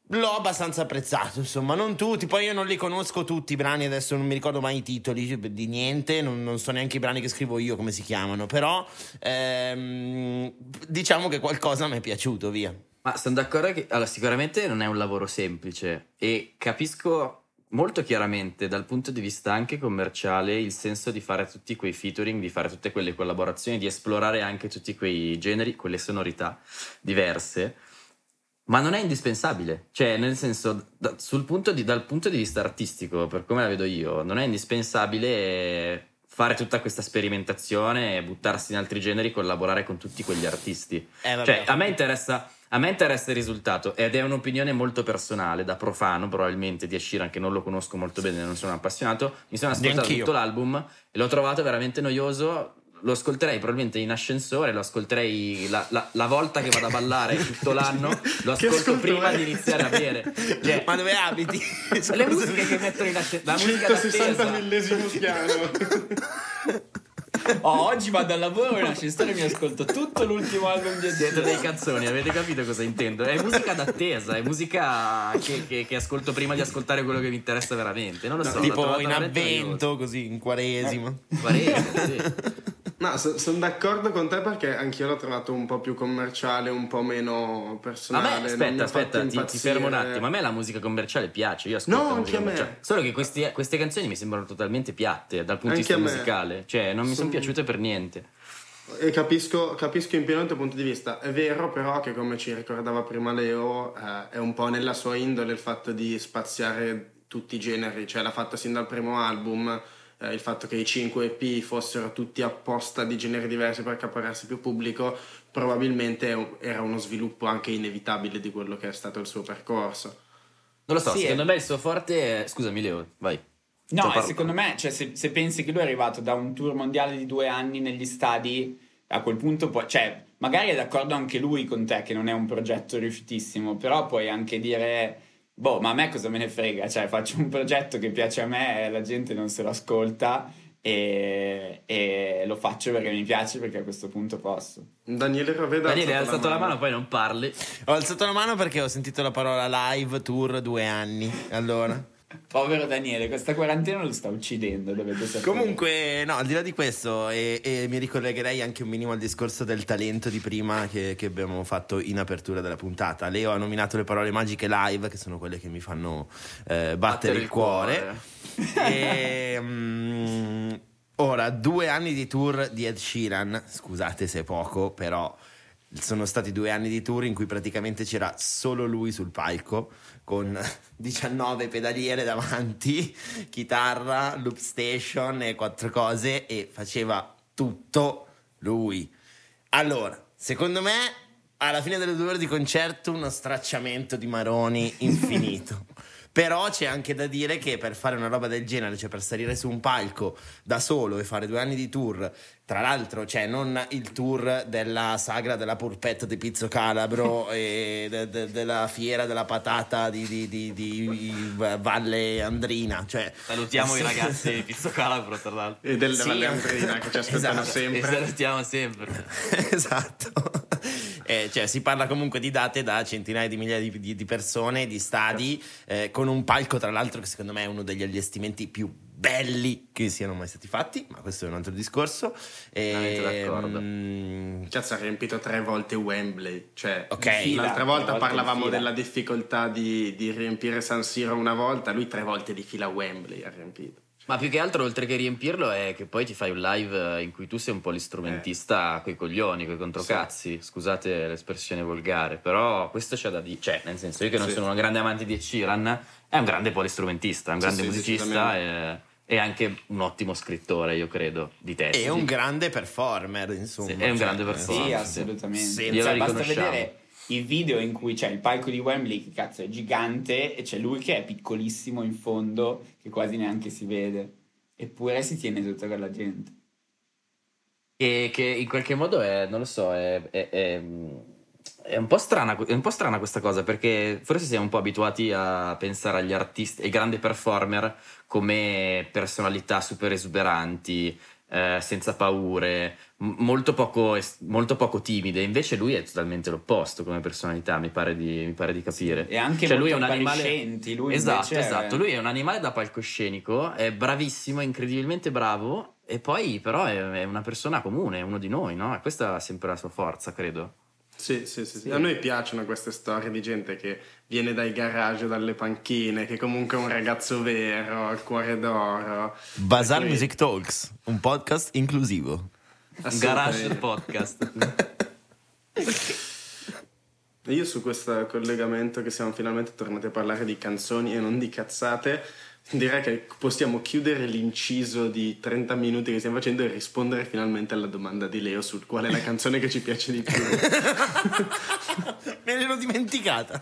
Speaker 3: l'ho abbastanza apprezzato, insomma, non tutti, poi io non li conosco tutti i brani, adesso non mi ricordo mai i titoli di niente, non, non so neanche i brani che scrivo io come si chiamano, però ehm, diciamo che qualcosa mi è piaciuto, via.
Speaker 1: Ma sono d'accordo che allora, sicuramente non è un lavoro semplice e capisco molto chiaramente dal punto di vista anche commerciale il senso di fare tutti quei featuring, di fare tutte quelle collaborazioni, di esplorare anche tutti quei generi, quelle sonorità diverse. Ma non è indispensabile, cioè nel senso da, punto di, dal punto di vista artistico, per come la vedo io, non è indispensabile fare tutta questa sperimentazione, buttarsi in altri generi, collaborare con tutti quegli artisti. Eh, cioè a me interessa a me interessa il risultato ed è un'opinione molto personale, da profano probabilmente di Ashiran, che non lo conosco molto bene, non sono appassionato. Mi sono ascoltato Neanch'io. tutto l'album e l'ho trovato veramente noioso. Lo ascolterei probabilmente in ascensore, lo ascolterei la, la, la volta che vado a ballare tutto l'anno, lo ascolto prima è? di iniziare a bere.
Speaker 3: Cioè, Ma dove abiti?
Speaker 1: le musiche che mettono in ascensore, la musica
Speaker 4: 160 millesimo piano.
Speaker 2: Oh, oggi vado al lavoro in ascensore e mi ascolto tutto l'ultimo album di
Speaker 1: Siete dei cazzoni, avete capito cosa intendo? È musica d'attesa, è musica che, che, che, ascolto prima di ascoltare quello che mi interessa veramente. Non lo so.
Speaker 3: tipo in avvento, così, in quaresima.
Speaker 1: Quaresima, sì.
Speaker 4: No, so, sono d'accordo con te perché anch'io l'ho trovato un po' più commerciale, un po' meno personale.
Speaker 1: A me, aspetta, aspetta, ti, ti, fermo un attimo. A me la musica commerciale piace, io ascolto
Speaker 4: no, anche a
Speaker 1: me. Solo che questi, queste canzoni mi sembrano totalmente piatte dal punto di vista musicale. Cioè, non mi sono piaciute per niente.
Speaker 4: E capisco, capisco in pieno il tuo punto di vista. È vero però che come ci ricordava prima Leo, eh, è un po' nella sua indole il fatto di spaziare tutti i generi, cioè l'ha fatto sin dal primo album eh, il fatto che i 5 EP fossero tutti apposta di generi diversi per accaparrarsi più pubblico, probabilmente era uno sviluppo anche inevitabile di quello che è stato il suo percorso.
Speaker 1: Non lo so, sì, secondo è... me il suo forte è... Scusami Leo, vai.
Speaker 2: No, secondo me, cioè, se, se, pensi che lui è arrivato da un tour mondiale di due anni negli stadi, a quel punto poi, cioè, magari è d'accordo anche lui con te che non è un progetto riuscitissimo, però puoi anche dire boh, ma a me cosa me ne frega? Cioè, faccio un progetto che piace a me e la gente non se lo ascolta e, e lo faccio perché mi piace, perché a questo punto posso.
Speaker 4: Daniele Raveda
Speaker 1: Daniele, hai alzato la mano. la mano, poi non parli.
Speaker 3: Ho alzato la mano perché ho sentito la parola live tour due anni, allora...
Speaker 2: Povero Daniele, questa quarantena lo sta uccidendo, dovete sapere.
Speaker 3: Comunque, no, al di là di questo, e, e, mi ricollegherei anche un minimo al discorso del talento di prima che, che, abbiamo fatto in apertura della puntata. Leo ha nominato le parole magiche live, che sono quelle che mi fanno eh, battere, battere, il cuore. cuore. e, um, ora, due anni di tour di Ed Sheeran, scusate se è poco, però sono stati due anni di tour in cui praticamente c'era solo lui sul palco con 19 pedaliere davanti, chitarra, loop station e quattro cose e faceva tutto lui. Allora, secondo me alla fine delle due ore di concerto uno stracciamento di maroni infinito. Però c'è anche da dire che per fare una roba del genere, cioè per salire su un palco da solo e fare due anni di tour, tra l'altro, cioè non il tour della sagra della purpetta di Pizzo Calabro e de- de- della fiera della patata di, di- di- di Valle Andrina. Cioè,
Speaker 1: Salutiamo i ragazzi di Pizzo Calabro, tra l'altro.
Speaker 4: E del
Speaker 3: Sì,
Speaker 4: Valle Andrina che ci aspettano
Speaker 3: Esatto.
Speaker 1: E
Speaker 4: sempre.
Speaker 1: salutiamo sempre.
Speaker 3: esatto. Eh, cioè, si parla comunque di date da centinaia di migliaia di, di- di persone, di stadi, eh, con un palco, tra l'altro, che secondo me è uno degli allestimenti più belli che siano mai stati fatti, ma questo è un altro discorso.
Speaker 1: Veramente d'accordo.
Speaker 3: mm,
Speaker 4: Cazzo, ha riempito tre volte Wembley. Cioè,
Speaker 3: Ok.
Speaker 2: Fila,
Speaker 4: l'altra volta parlavamo della difficoltà di, di riempire San Siro una volta, lui tre volte di fila Wembley ha riempito.
Speaker 1: Ma più che altro, oltre che riempirlo, è che poi ti fai un live eh, in cui tu sei un po' l'istrumentista coi coglioni, coi controcazzi. Scusate l'espressione volgare, però questo c'è da dire. Cioè, nel senso, io che non
Speaker 4: Sì.
Speaker 1: sono un grande amante di Sheeran, è un grande polistrumentista, è un
Speaker 4: Sì,
Speaker 1: grande
Speaker 4: sì,
Speaker 1: musicista e, e anche un ottimo scrittore, io credo, di testi.
Speaker 3: è un grande performer, insomma.
Speaker 1: Sì, è un
Speaker 3: cioè,
Speaker 1: grande
Speaker 3: eh,
Speaker 1: performer.
Speaker 2: Sì,
Speaker 1: sì.
Speaker 2: assolutamente.
Speaker 3: Sì,
Speaker 2: Cioè, basta vedere i video in cui c'è il palco di Wembley, che cazzo è gigante, e c'è lui che è piccolissimo in fondo, che quasi neanche si vede. Eppure si tiene tutta quella gente.
Speaker 1: Che, che in qualche modo è, non lo so, è, è- è- è un po' strana, è un po' strana questa cosa perché forse siamo un po' abituati a pensare agli artisti, ai grandi performer come personalità super esuberanti, eh, senza paure, m- molto poco, molto poco timide. Invece lui è totalmente l'opposto come personalità, mi pare di, mi pare di capire.
Speaker 2: E anche
Speaker 1: Cioè, lui è un animale.
Speaker 2: lui
Speaker 1: esatto,
Speaker 2: è-
Speaker 1: esatto. Lui è un animale da palcoscenico, è bravissimo, è incredibilmente bravo. E poi, però, è, è una persona comune, è uno di noi, no? Questa è sempre la sua forza, credo.
Speaker 4: Sì, sì, sì, sì. A noi piacciono queste storie di gente che viene dai garage o dalle panchine, che comunque è un ragazzo vero, al cuore d'oro.
Speaker 3: Bazar
Speaker 4: Perché-
Speaker 3: Music Talks, un podcast inclusivo.
Speaker 1: Garage podcast.
Speaker 4: Io su questo collegamento che siamo finalmente tornati a parlare di canzoni e non di cazzate, direi che possiamo chiudere l'inciso di 30 minuti che stiamo facendo e rispondere finalmente alla domanda di Leo sul qual è la canzone che ci piace di più.
Speaker 3: Me l'ero dimenticata.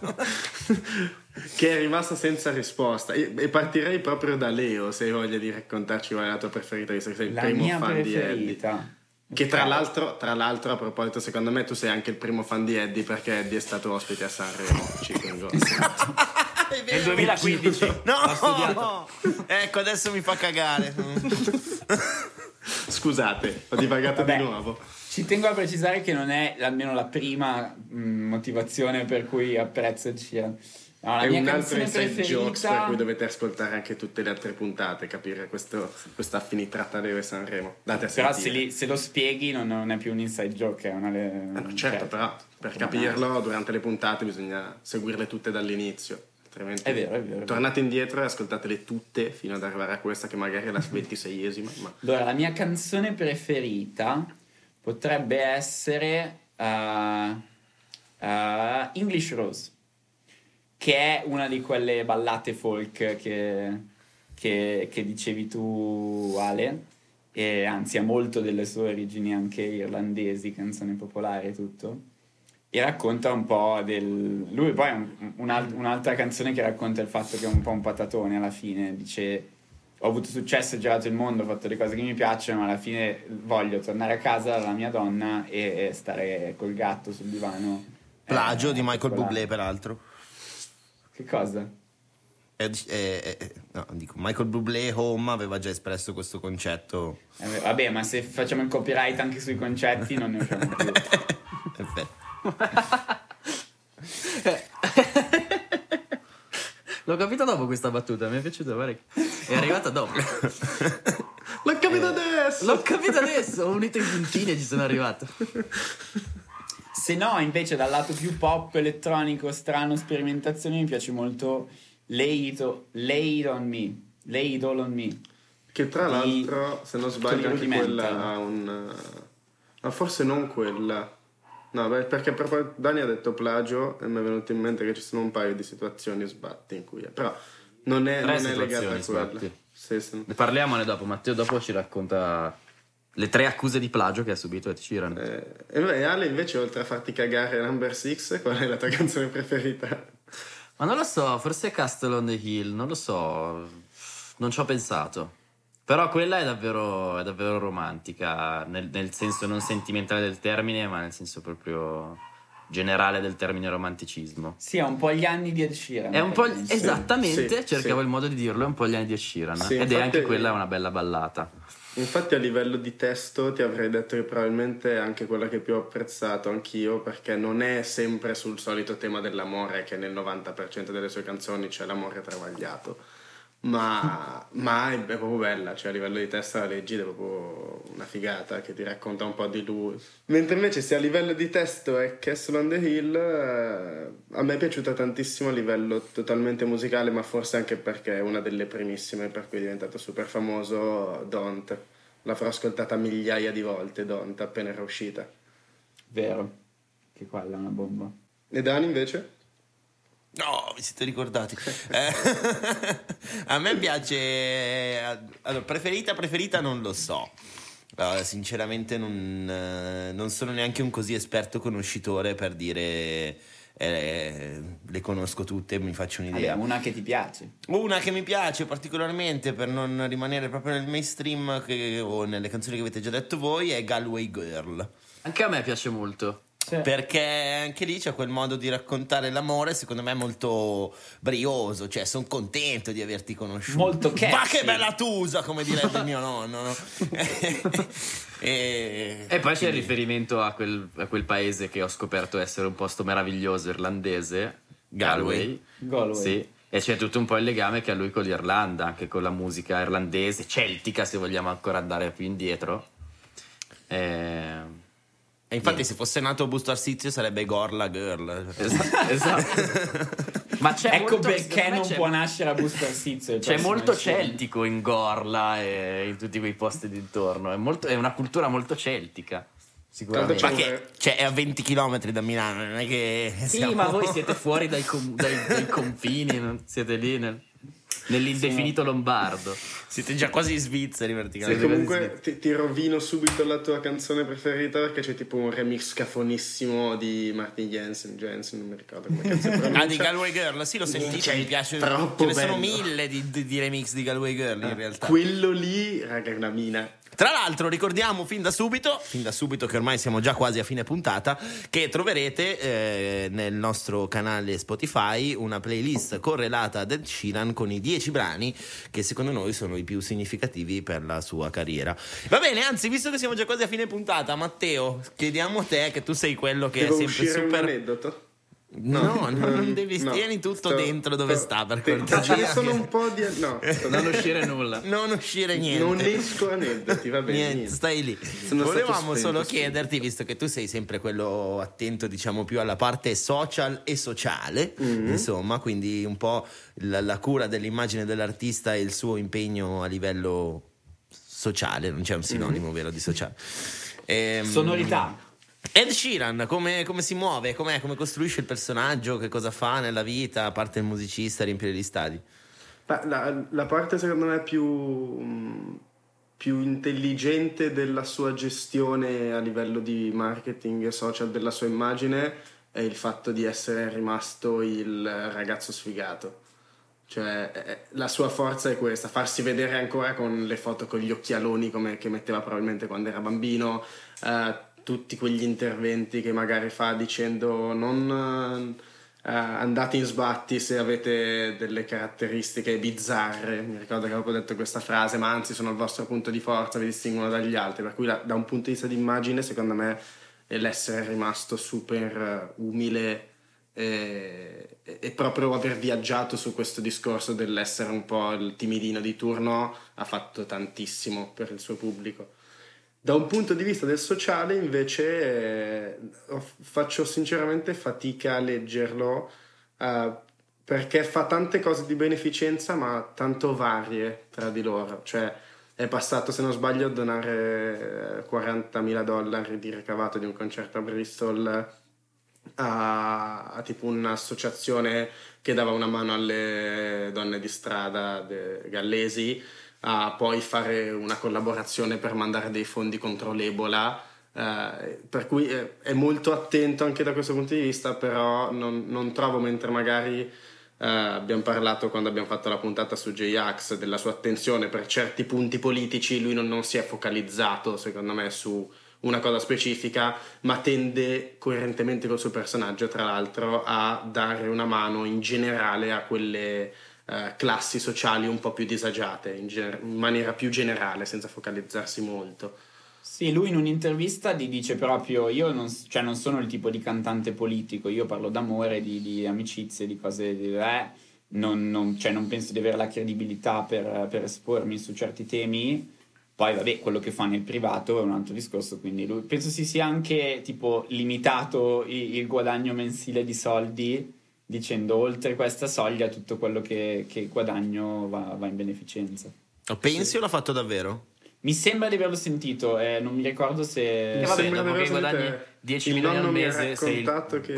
Speaker 4: che è rimasta senza risposta. E partirei proprio da Leo se hai voglia di raccontarci qual è la tua preferita, visto che sei il
Speaker 2: La
Speaker 4: primo
Speaker 2: mia
Speaker 4: fan di Eddie.
Speaker 2: preferita.
Speaker 4: Che tra l'altro, tra l'altro, a proposito, secondo me tu sei anche il primo fan di Eddie perché Eddie è stato ospite a Sanremo. Tengo.
Speaker 1: Nel 2015 ho studiato.
Speaker 3: No! ecco, adesso mi fa cagare.
Speaker 4: Scusate, ho divagato
Speaker 2: Vabbè.
Speaker 4: di nuovo.
Speaker 2: Ci tengo a precisare che non è almeno la prima mh, motivazione per cui apprezzo Ed Sheeran. No, la
Speaker 4: è
Speaker 2: mia
Speaker 4: un altro inside jokes per cui dovete ascoltare anche tutte le altre puntate, capire questo, questa affinità tra Leo e Sanremo. Date a
Speaker 2: però se, li- se lo spieghi non, non è più un inside joke, è una le-
Speaker 4: Eh no, certo,
Speaker 2: cioè,
Speaker 4: però per capirlo durante le puntate bisogna seguirle tutte dall'inizio. Altrimenti
Speaker 2: È vero, è vero,
Speaker 4: tornate indietro e ascoltatele tutte fino ad arrivare a questa che magari è la 26esima. Ma
Speaker 2: Allora, la mia canzone preferita potrebbe essere uh, uh, English Rose, che è una di quelle ballate folk che, che- che dicevi tu, Ale, e anzi ha molto delle sue origini anche irlandesi, canzone popolare e tutto. E racconta un po' del... Lui poi ha un- un'alt- un'altra canzone che racconta il fatto che è un po' un patatone alla fine, dice ho avuto successo, ho girato il mondo, ho fatto le cose che mi piacciono, ma alla fine voglio tornare a casa dalla mia donna e, e stare col gatto sul divano.
Speaker 3: Plagio
Speaker 2: Eh,
Speaker 3: di Michael Bublé, peraltro.
Speaker 2: Che cosa?
Speaker 3: Eh, eh, eh, no, dico, Michael Bublé Home aveva già espresso questo concetto.
Speaker 2: Eh, vabbè, ma se facciamo il copyright anche sui concetti non ne usciamo più.
Speaker 3: Perfetto.
Speaker 1: L'ho capito dopo questa battuta, mi è piaciuta parecchio. È arrivata dopo.
Speaker 4: l'ho capito adesso!
Speaker 1: L'ho capito adesso, ho unito i puntini e ci sono arrivato.
Speaker 2: Se no, invece, dal lato più pop, elettronico, strano, sperimentazione, mi piace molto Lay It, Lay It On Me. Lay It All On Me.
Speaker 4: Che tra
Speaker 2: di-
Speaker 4: l'altro, se non sbaglio, anche quella ha un. Ma forse non quella. No, beh, perché proprio Dani ha detto plagio e mi è venuto in mente che ci sono un paio di situazioni sbatti in cui. Però non è, non è legata a quella. Sì, sì.
Speaker 1: Ne parliamone dopo, Matteo dopo ci racconta le tre accuse di plagio che ha subito Ed Sheeran.
Speaker 4: Eh, e Ale invece oltre a farti cagare Number 6 qual è la tua canzone preferita?
Speaker 1: Ma non lo so, forse Castle on the Hill, non lo so, non ci ho pensato. Però quella è davvero, è davvero romantica, nel, nel senso non sentimentale del termine, ma nel senso proprio generale del termine romanticismo.
Speaker 2: Sì, è un po' gli anni di Ed Sheeran.
Speaker 1: È un po'
Speaker 2: penso.
Speaker 1: esattamente,
Speaker 4: Sì,
Speaker 1: cercavo
Speaker 4: sì.
Speaker 1: il modo di dirlo, è un po' gli anni di Ed Sheeran.
Speaker 4: Sì,
Speaker 1: Ed è anche quella una bella ballata.
Speaker 4: Infatti a livello di testo ti avrei detto che probabilmente è anche quella che più ho apprezzato anch'io perché non è sempre sul solito tema dell'amore che nel 90% delle sue canzoni c'è l'amore travagliato ma, ma è, proprio bella cioè a livello di testo la leggi è proprio una figata che ti racconta un po' di lui mentre invece se a livello di testo è Castle on the Hill eh, a me è piaciuta tantissimo a livello totalmente musicale ma forse anche perché è una delle primissime per cui è diventato super famoso Don't L'avrò ascoltata migliaia di volte, Don't, appena era uscita.
Speaker 2: Vero, che quella è una bomba.
Speaker 4: E Dani invece?
Speaker 3: No, vi siete ricordati. Eh, a me piace. Allora, preferita, preferita non lo so. Uh, sinceramente, non, eh, non sono neanche un così esperto conoscitore per dire. eh, le conosco tutte, mi faccio un'idea.
Speaker 2: Vabbè, una che ti piace.
Speaker 3: Una che mi piace particolarmente per non rimanere proprio nel mainstream che- o nelle canzoni che avete già detto voi è Galway Girl.
Speaker 1: Anche a me piace molto.
Speaker 3: Perché anche lì c'è quel modo di raccontare l'amore, secondo me, molto brioso. Cioè, sono contento di averti conosciuto.
Speaker 2: Molto catchy.
Speaker 3: Ma che bella tusa, come direbbe il mio nonno. no? e,
Speaker 1: E poi c'è il riferimento a quel, a quel paese che ho scoperto essere un posto meraviglioso irlandese, Galway.
Speaker 2: Galway.
Speaker 1: Sì. E c'è tutto un po' il legame che ha lui con l'Irlanda, anche con la musica irlandese, celtica se vogliamo ancora andare più indietro. Eh,
Speaker 3: E infatti, se fosse nato Busto Arsizio sarebbe Gorla Girl.
Speaker 1: esatto. esatto. Ma c'è
Speaker 2: ecco
Speaker 1: molto,
Speaker 2: perché non
Speaker 1: c'è-
Speaker 2: può nascere a Busto Arsizio.
Speaker 1: C'è molto
Speaker 2: insieme.
Speaker 1: celtico in Gorla e in tutti quei posti dintorno. È, molto- è una cultura molto celtica, sicuramente.
Speaker 3: Ma che cioè, è a 20 km da Milano, non è che.
Speaker 1: Sì,
Speaker 3: siamo-
Speaker 1: ma voi siete fuori dai, com- dai- dai confini, non siete lì nel- nell'indefinito lombardo.
Speaker 3: Siete già quasi svizzeri, praticamente.
Speaker 1: Sì.
Speaker 4: comunque ti, ti rovino subito la tua canzone preferita perché c'è tipo un remix cafonissimo di Martin Jensen, Jensen, non mi ricordo come cazzo si
Speaker 3: Ah, di Galway Girl, sì, l'ho sentito,
Speaker 4: Cioè,
Speaker 3: mi piace.
Speaker 4: troppo
Speaker 3: Ce ne sono
Speaker 4: bello.
Speaker 3: mille di, di- di remix di Galway Girl in realtà.
Speaker 4: Quello lì, raga, è una mina.
Speaker 3: Tra l'altro ricordiamo fin da subito, fin da subito che ormai siamo già quasi a fine puntata, che troverete eh, nel nostro canale Spotify una playlist correlata ad Ed Sheeran con i 10 brani che secondo noi sono i più significativi per la sua carriera. Va bene, anzi, visto che siamo già quasi a fine puntata, Matteo, chiediamo a te che tu sei quello che
Speaker 4: Devo
Speaker 3: è sempre
Speaker 4: uscire un
Speaker 3: super...
Speaker 4: aneddoto?
Speaker 3: No, no, non devi,
Speaker 4: no.
Speaker 3: tieni tutto
Speaker 4: Sto-
Speaker 3: dentro dove
Speaker 4: sto-
Speaker 3: sta per
Speaker 4: te-
Speaker 3: cortesia.
Speaker 4: Ce ne sono un po' di... No,
Speaker 1: Non uscire nulla.
Speaker 3: Non uscire niente.
Speaker 4: non esco aneddoti, va bene.
Speaker 3: Niente,
Speaker 4: niente.
Speaker 3: stai lì.
Speaker 4: Sono
Speaker 3: Volevamo
Speaker 4: spento
Speaker 3: solo chiederti, visto che tu sei sempre quello attento, diciamo, più alla parte social e sociale, insomma, quindi un po' la, la cura dell'immagine dell'artista e il suo impegno a livello sociale, non c'è un sinonimo vero di sociale. Ehm,
Speaker 2: Sonorità.
Speaker 3: Ed Sheeran, come, come si muove? Come costruisce il personaggio? Che cosa fa nella vita? A parte il musicista, riempire gli stadi.
Speaker 4: Ma La, la parte secondo me più, più intelligente della sua gestione a livello di marketing e social della sua immagine è il fatto di essere rimasto il ragazzo sfigato. Cioè, la sua forza è questa, farsi vedere ancora con le foto con gli occhialoni come che metteva probabilmente quando era bambino, eh, tutti quegli interventi che magari fa dicendo non eh, andate in sbatti se avete delle caratteristiche bizzarre. Mi ricordo che avevo detto questa frase, ma anzi sono il vostro punto di forza, vi distinguono dagli altri. Per cui la- da un punto di vista di immagine, secondo me, l'essere rimasto super eh, umile e, e proprio aver viaggiato su questo discorso dell'essere un po' il timidino di turno ha fatto tantissimo per il suo pubblico. Da un punto di vista del sociale, invece, eh, faccio sinceramente fatica a leggerlo eh, perché fa tante cose di beneficenza, ma tanto varie tra di loro. Cioè, è passato, se non sbaglio, a donare eh, 40.000 dollari di ricavato di un concerto a Bristol a, a tipo un'associazione che dava una mano alle donne di strada gallesi a poi fare una collaborazione per mandare dei fondi contro l'Ebola. eh, per cui è, è molto attento anche da questo punto di vista, però non, non trovo mentre magari eh, abbiamo parlato quando abbiamo fatto la puntata su J-Ax della sua attenzione per certi punti politici, lui non, non si è focalizzato secondo me su una cosa specifica, ma tende coerentemente col suo personaggio, tra l'altro, a dare una mano in generale a quelle eh, classi sociali un po' più disagiate, in, gener- in, maniera più generale, senza focalizzarsi molto.
Speaker 2: Sì, lui in un'intervista gli dice proprio: Io non, cioè, non sono il tipo di cantante politico, io parlo d'amore, di, di amicizie, di cose. Di, eh, non, non, cioè, non, penso di avere la credibilità per, per espormi su certi temi poi, vabbè, quello che fa nel privato è un altro discorso, quindi lui, penso si sia anche tipo limitato il, il guadagno mensile di soldi dicendo oltre questa soglia tutto quello che, che guadagno va, va, in beneficenza.
Speaker 3: Pensi sì. o l'ha fatto davvero?
Speaker 2: Mi sembra di averlo sentito, eh, non mi ricordo se...
Speaker 1: Eh, vabbè, dopo che guadagni 10 milioni al mese, sei,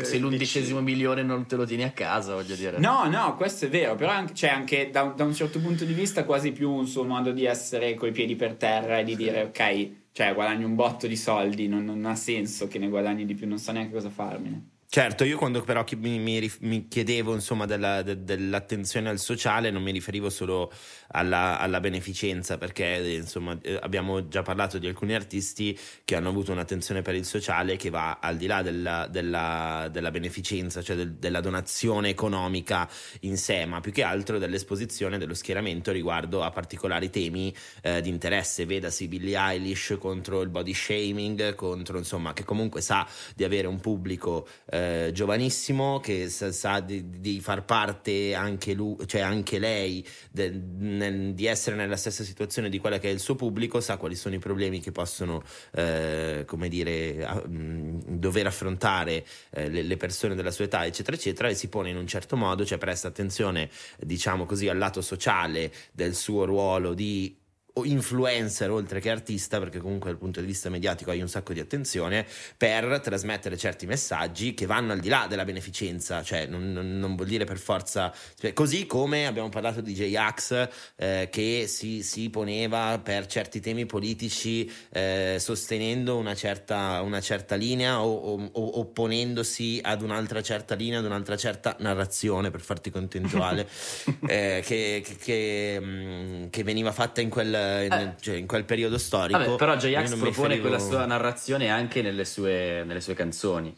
Speaker 1: sei l'undicesimo dici... milione non te lo tieni a casa, voglio dire.
Speaker 2: No, no, questo è vero, però anche, cioè, anche da, da, un certo punto di vista quasi più un suo modo di essere coi piedi per terra e di sì. dire ok, cioè guadagni un botto di soldi, non, non ha senso che ne guadagni di più, non so neanche cosa farmene.
Speaker 3: Certo, io quando però mi, mi, mi chiedevo insomma della, de, dell'attenzione al sociale non mi riferivo solo alla, alla beneficenza perché insomma eh, abbiamo già parlato di alcuni artisti che hanno avuto un'attenzione per il sociale che va al di là della, della, della beneficenza, cioè del, della donazione economica in sé, ma più che altro dell'esposizione dello schieramento riguardo a particolari temi eh, di interesse, vedasi Billie Eilish contro il body shaming, contro insomma che comunque sa di avere un pubblico eh, eh, giovanissimo che sa, sa di, di, far parte anche lui, cioè anche lei, de, nel, di essere nella stessa situazione di quella che è il suo pubblico, sa quali sono i problemi che possono, eh, come dire, a, mh, dover affrontare eh, le, le, persone della sua età, eccetera, eccetera, e si pone in un certo modo, cioè presta attenzione, diciamo così, al lato sociale del suo ruolo di influencer oltre che artista, perché comunque dal punto di vista mediatico hai un sacco di attenzione, per trasmettere certi messaggi che vanno al di là della beneficenza, cioè non, non, non vuol dire per forza, cioè, così come abbiamo parlato di J-Ax eh, che si, si, poneva per certi temi politici eh, sostenendo una certa, una certa linea o, o, o, opponendosi ad un'altra certa linea, ad un'altra certa narrazione, per farti contentuale, eh, che, che, che, mm, che veniva fatta in quel eh. cioè, in quel periodo storico.
Speaker 1: Vabbè, però J-Ax propone riferivo... quella sua narrazione anche nelle sue, nelle sue canzoni.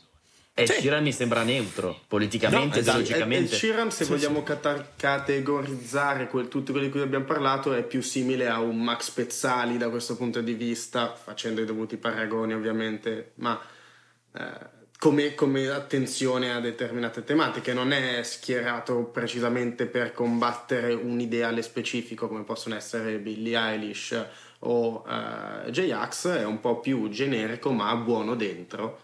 Speaker 1: E sì. Sheeran mi sembra neutro politicamente, no, esatto. ideologicamente.
Speaker 4: Ed Sheeran, se sì, vogliamo sì. categorizzare quel, tutti quelli di cui abbiamo parlato, è più simile a un Max Pezzali da questo punto di vista, facendo i dovuti paragoni ovviamente, ma eh, come, come, attenzione a determinate tematiche, non è schierato precisamente per combattere un ideale specifico come possono essere Billie Eilish o uh, J-Ax, è un po' più generico ma buono dentro.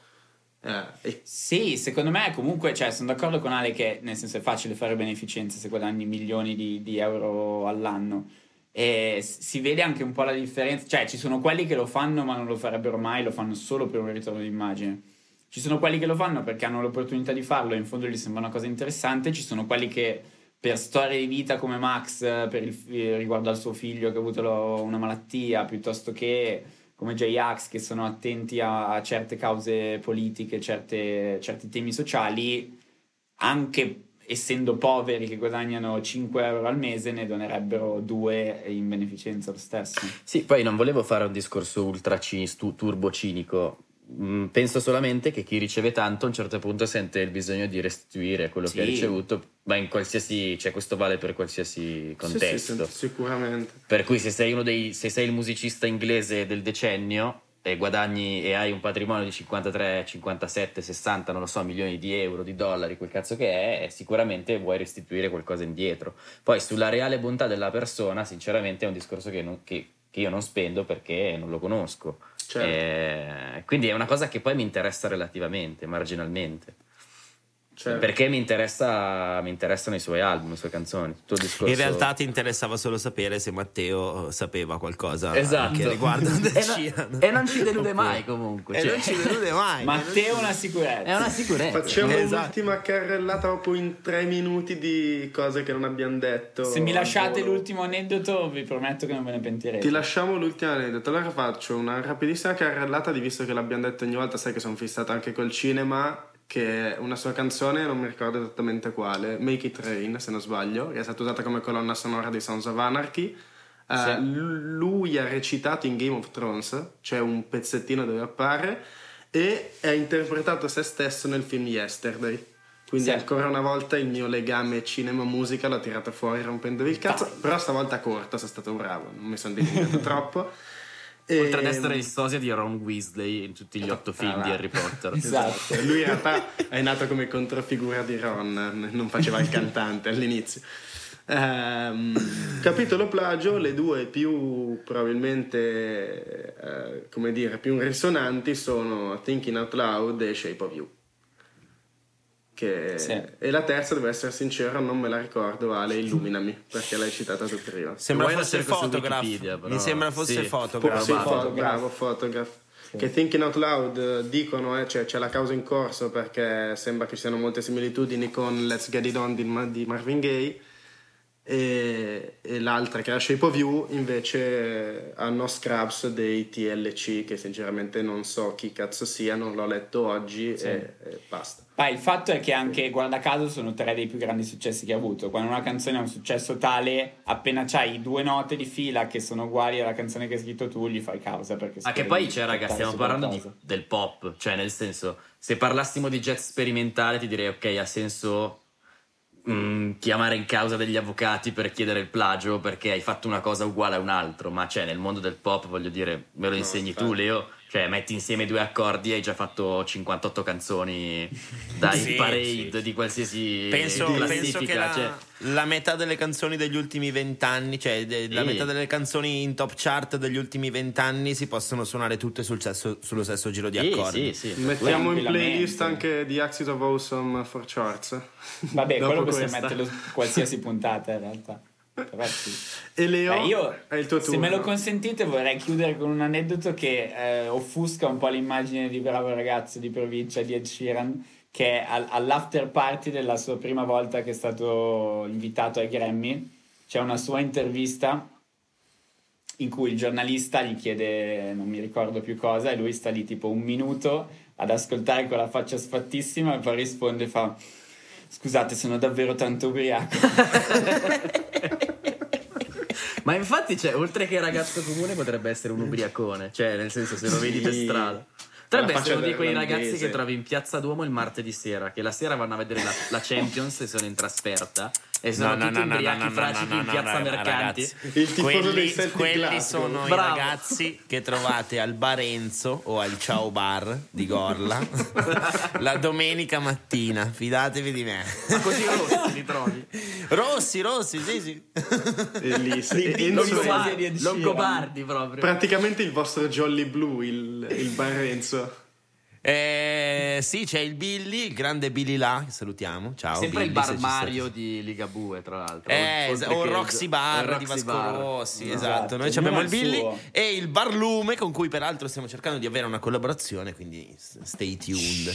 Speaker 2: Uh, e... Sì, secondo me comunque, cioè, sono d'accordo con Ale che nel senso è facile fare beneficenza se guadagni milioni di, di euro all'anno. E si vede anche un po' la differenza, cioè ci sono quelli che lo fanno ma non lo farebbero mai, lo fanno solo per un ritorno d'immagine ci sono quelli che lo fanno perché hanno l'opportunità di farlo e in fondo gli sembra una cosa interessante, ci sono quelli che per storia di vita come Max il, riguardo al suo figlio che ha avuto lo, una malattia, piuttosto che come J-Ax che sono attenti a, a certe cause politiche, certe, certi temi sociali, anche essendo poveri che guadagnano 5 euro al mese ne donerebbero 2 in beneficenza lo stesso.
Speaker 1: Sì, poi non volevo fare un discorso ultra turbo cinico, penso solamente che chi riceve tanto a un certo punto sente il bisogno di restituire quello sì. che ha ricevuto, ma in qualsiasi, cioè questo vale per qualsiasi contesto.
Speaker 4: Sì, sì, sicuramente.
Speaker 1: Per cui se sei uno dei, se sei il musicista inglese del decennio e guadagni e hai un patrimonio di 53, 57, 60, non lo so, milioni di euro, di dollari, quel cazzo che è, sicuramente vuoi restituire qualcosa indietro. Poi sulla reale bontà della persona, sinceramente è un discorso che, non, che, che io non spendo perché non lo conosco. Certo. Eh, quindi è una cosa che poi mi interessa relativamente, marginalmente. Certo. Perché mi, interessa, mi, interessano i suoi album, le sue canzoni.
Speaker 3: Discorso... In realtà ti interessava solo sapere se Matteo sapeva qualcosa
Speaker 1: esatto.
Speaker 3: che riguarda
Speaker 1: e, non, e non ci delude mai comunque.
Speaker 3: Cioè. E non ci delude mai.
Speaker 2: Matteo è una sicurezza.
Speaker 1: È una sicurezza.
Speaker 4: Facciamo esatto. l'ultima carrellata proprio in tre minuti di cose che non abbiamo detto.
Speaker 2: Se mi lasciate ancora. l'ultimo aneddoto vi prometto che non me ne pentirete.
Speaker 4: Ti lasciamo l'ultimo aneddoto. Allora faccio una rapidissima carrellata di visto che l'abbiamo detto ogni volta, sai che sono fissato anche col cinema che è una sua canzone, non mi ricordo esattamente quale, Make It Rain se non sbaglio, che è stata usata come colonna sonora di Sons of Anarchy. Eh,
Speaker 2: Sì.
Speaker 4: lui ha recitato in Game of Thrones, c'è un pezzettino dove appare, e ha interpretato se stesso nel film Yesterday. Quindi
Speaker 2: Sì.
Speaker 4: ancora una volta il mio legame cinema-musica l'ho tirato fuori rompendovi il cazzo,
Speaker 2: Vai.
Speaker 4: però stavolta corto, sono stato bravo, non mi sono dimenticato troppo.
Speaker 1: Oltre ad
Speaker 4: E-
Speaker 1: essere il sosia di Ron Weasley in tutti gli otto film
Speaker 4: Ah,
Speaker 1: di. Harry Potter.
Speaker 2: Esatto.
Speaker 4: Lui in realtà è nato come controfigura di Ron, non faceva il cantante all'inizio. Ehm, capitolo plagio, le due più probabilmente, eh, come dire, più risonanti sono Thinking Out Loud e Shape of You. Che-
Speaker 2: Sì.
Speaker 4: E la terza, devo essere sincero, non me la ricordo, Ale, illuminami, perché l'hai citata tu prima.
Speaker 3: Sembra fosse
Speaker 1: però.
Speaker 3: Mi sembra fosse
Speaker 1: Sì.
Speaker 3: Photograph.
Speaker 4: Sì,
Speaker 2: Photograph.
Speaker 4: fo- bravo, photograph. Che Thinking Out Loud eh, dicono eh, cioè, c'è la causa in corso perché sembra che ci siano molte similitudini con Let's Get It On di, di Marvin Gaye e, e l'altra che è la Shape of You invece eh, hanno Scrubs dei TLC che sinceramente non so chi cazzo siano, l'ho letto oggi
Speaker 2: Sì.
Speaker 4: e, e basta.
Speaker 2: Ma il fatto è che anche, guarda caso, sono tre dei più grandi successi che ha avuto. Quando una canzone ha un successo tale, appena c'hai due note di fila che sono uguali alla canzone che hai scritto tu, gli fai causa. Perché
Speaker 1: Ma che poi,
Speaker 2: di
Speaker 1: cioè, raga, stiamo parlando di- del pop, cioè, nel senso, se parlassimo di jazz sperimentale, ti direi, ok, ha senso mm, chiamare in causa degli avvocati per chiedere il plagio perché hai fatto una cosa uguale a un altro, ma cioè, nel mondo del pop, voglio dire, me lo
Speaker 4: No,
Speaker 1: insegni tu. Leo. Cioè, metti insieme due accordi e hai già fatto 58 canzoni dai
Speaker 3: Sì,
Speaker 1: parade
Speaker 3: sì.
Speaker 1: di qualsiasi
Speaker 3: Penso, penso
Speaker 1: classifica.
Speaker 3: che la,
Speaker 1: cioè,
Speaker 3: la metà delle canzoni degli ultimi vent'anni, cioè de- la
Speaker 1: Sì.
Speaker 3: metà delle canzoni in top chart degli ultimi vent'anni si possono suonare tutte sul sesso- sullo stesso giro di
Speaker 1: sì,
Speaker 3: accordi.
Speaker 1: sì, sì.
Speaker 4: Mettiamo in playlist anche The Axis of Awesome for Charts.
Speaker 2: Vabbè, quello possiamo metterlo su qualsiasi puntata in realtà. Sì.
Speaker 4: E Leo,
Speaker 2: Eh, io, se me lo consentite, vorrei chiudere con un aneddoto che eh, offusca un po' l'immagine di bravo ragazzo di provincia di Ed Sheeran, che è al- all'after party della sua prima volta che è stato invitato ai Grammy. C'è una sua intervista in cui il giornalista gli chiede non mi ricordo più cosa e lui sta lì tipo un minuto ad ascoltare con la faccia sfattissima e poi risponde fa scusate sono davvero tanto ubriaco
Speaker 1: Ma infatti, cioè, oltre che ragazzo comune, potrebbe essere un ubriacone. Cioè, nel senso, se lo vedi per strada. Potrebbe essere uno di quei ragazzi che trovi in piazza Duomo il martedì sera, che la sera vanno a vedere la, la Champions e sono in trasferta. E sono tutti ubriachi fragili in piazza Mercanti.
Speaker 4: Il tifoso dei
Speaker 3: quelli,
Speaker 4: Celtic
Speaker 3: quelli
Speaker 4: Glasgow.
Speaker 3: sono
Speaker 1: Bravo.
Speaker 3: i ragazzi che trovate al Barenzo o al Ciao Bar di Gorla la domenica mattina. Fidatevi di me.
Speaker 1: Ma così rossi li trovi.
Speaker 3: Rossi, rossi, sì, sì.
Speaker 2: So-
Speaker 1: Longobardi, proprio.
Speaker 4: praticamente il vostro Jolly Blue, il, il Barrenzo.
Speaker 3: Eh, sì, c'è il Billy, il grande Billy là, che salutiamo. Ciao.
Speaker 1: Sempre il
Speaker 3: Billy, se
Speaker 1: bar Mario di Ligabue, tra l'altro.
Speaker 3: Eh,
Speaker 1: Oltre
Speaker 3: es- o il
Speaker 1: il-
Speaker 3: Roxy
Speaker 1: o
Speaker 3: Bar
Speaker 1: il
Speaker 3: di
Speaker 1: Roxy
Speaker 3: Vasco
Speaker 1: Bar.
Speaker 3: Rossi, esatto.
Speaker 2: Esatto,
Speaker 3: Noi abbiamo il
Speaker 2: il
Speaker 3: Billy
Speaker 2: suo.
Speaker 3: e il Barlume con cui peraltro stiamo cercando di avere una collaborazione, quindi stay tuned.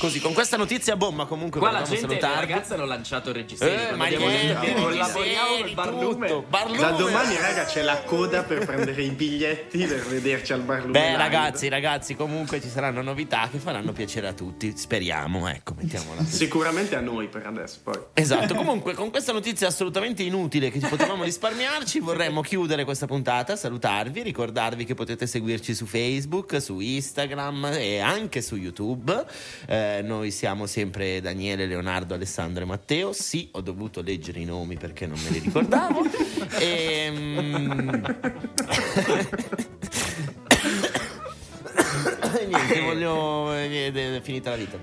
Speaker 3: Così, con questa notizia bomba comunque
Speaker 1: Qua la gente, le
Speaker 3: salutarvi.
Speaker 1: ragazze hanno lanciato il reggiseno.
Speaker 3: Eh, ma niente,
Speaker 1: collaboriamo col Barlume.
Speaker 3: Barlume.
Speaker 4: Da domani, raga, c'è la coda per prendere i biglietti per vederci al Barlume.
Speaker 3: Beh,
Speaker 4: Live.
Speaker 3: ragazzi, ragazzi, comunque ci saranno novità che faranno piacere a tutti. Speriamo, ecco, mettiamola.
Speaker 4: Sicuramente a noi per adesso, poi.
Speaker 3: Esatto, comunque con questa notizia assolutamente inutile che ci potevamo risparmiarci vorremmo chiudere questa puntata, salutarvi, ricordarvi che potete seguirci su Facebook, su Instagram e anche su YouTube. Eh, noi siamo sempre Daniele, Leonardo, Alessandro e Matteo. Sì, ho dovuto leggere i nomi perché non me li ricordavo. E... niente, voglio. eh, È finita la vita.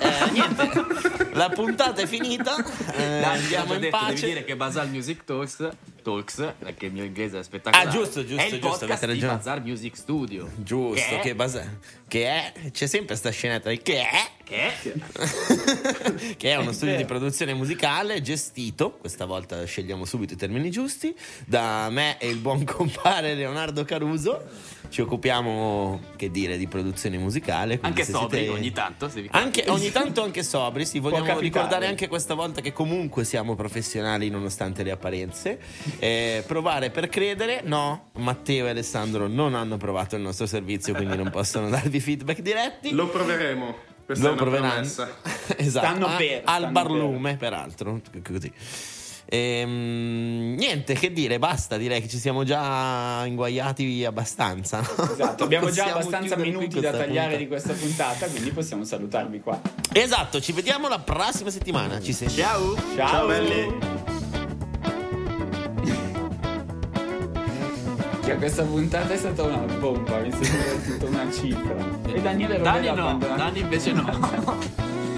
Speaker 3: Eh, niente, la puntata è finita. Eh,
Speaker 1: Dai,
Speaker 3: andiamo in
Speaker 1: detto,
Speaker 3: pace.
Speaker 1: Devi dire che Basal Music Talks, Talks, perché il mio inglese è spettacolare.
Speaker 3: Ah, giusto, giusto,
Speaker 1: è il
Speaker 3: giusto,
Speaker 1: podcast di. Bazar Music Studio.
Speaker 3: Giusto,
Speaker 1: Che è?
Speaker 3: che, base- che è. C'è sempre sta scenetta di che è.
Speaker 1: Che è?
Speaker 3: che è uno studio di produzione musicale gestito, questa volta scegliamo subito i termini giusti, da me e il buon compare Leonardo Caruso. Ci occupiamo, che dire, di produzione musicale.
Speaker 1: Anche
Speaker 3: se
Speaker 1: sobri
Speaker 3: siete-
Speaker 1: ogni tanto. Se vi
Speaker 3: Anche, ogni tanto anche sobri, sì, vogliamo ricordare anche questa volta che comunque siamo professionali nonostante le apparenze. Eh, provare per credere, no, Matteo e Alessandro non hanno provato il nostro servizio, quindi non possono darvi feedback diretti.
Speaker 4: Lo proveremo. Questa
Speaker 3: Lo
Speaker 4: è una
Speaker 3: proveranno.
Speaker 4: promessa.
Speaker 3: esatto.
Speaker 2: Stanno
Speaker 3: a-
Speaker 2: per,
Speaker 3: al
Speaker 2: stanno
Speaker 3: barlume, peraltro. Così. Ehm, niente, che dire, basta, direi che ci siamo già inguaiati abbastanza. no?
Speaker 2: Esatto, abbiamo già abbastanza minuti da tagliare
Speaker 3: puntata.
Speaker 2: di questa puntata, quindi possiamo salutarvi qua.
Speaker 3: Esatto, ci vediamo la prossima settimana. Ci sentiamo.
Speaker 1: Ciao!
Speaker 2: Ciao,
Speaker 4: Ciao, belli.
Speaker 2: Cioè, questa puntata è stata una bomba, mi sembra tutta una cifra. E Daniele
Speaker 1: Dani
Speaker 2: Rovella
Speaker 1: no. Dani invece no.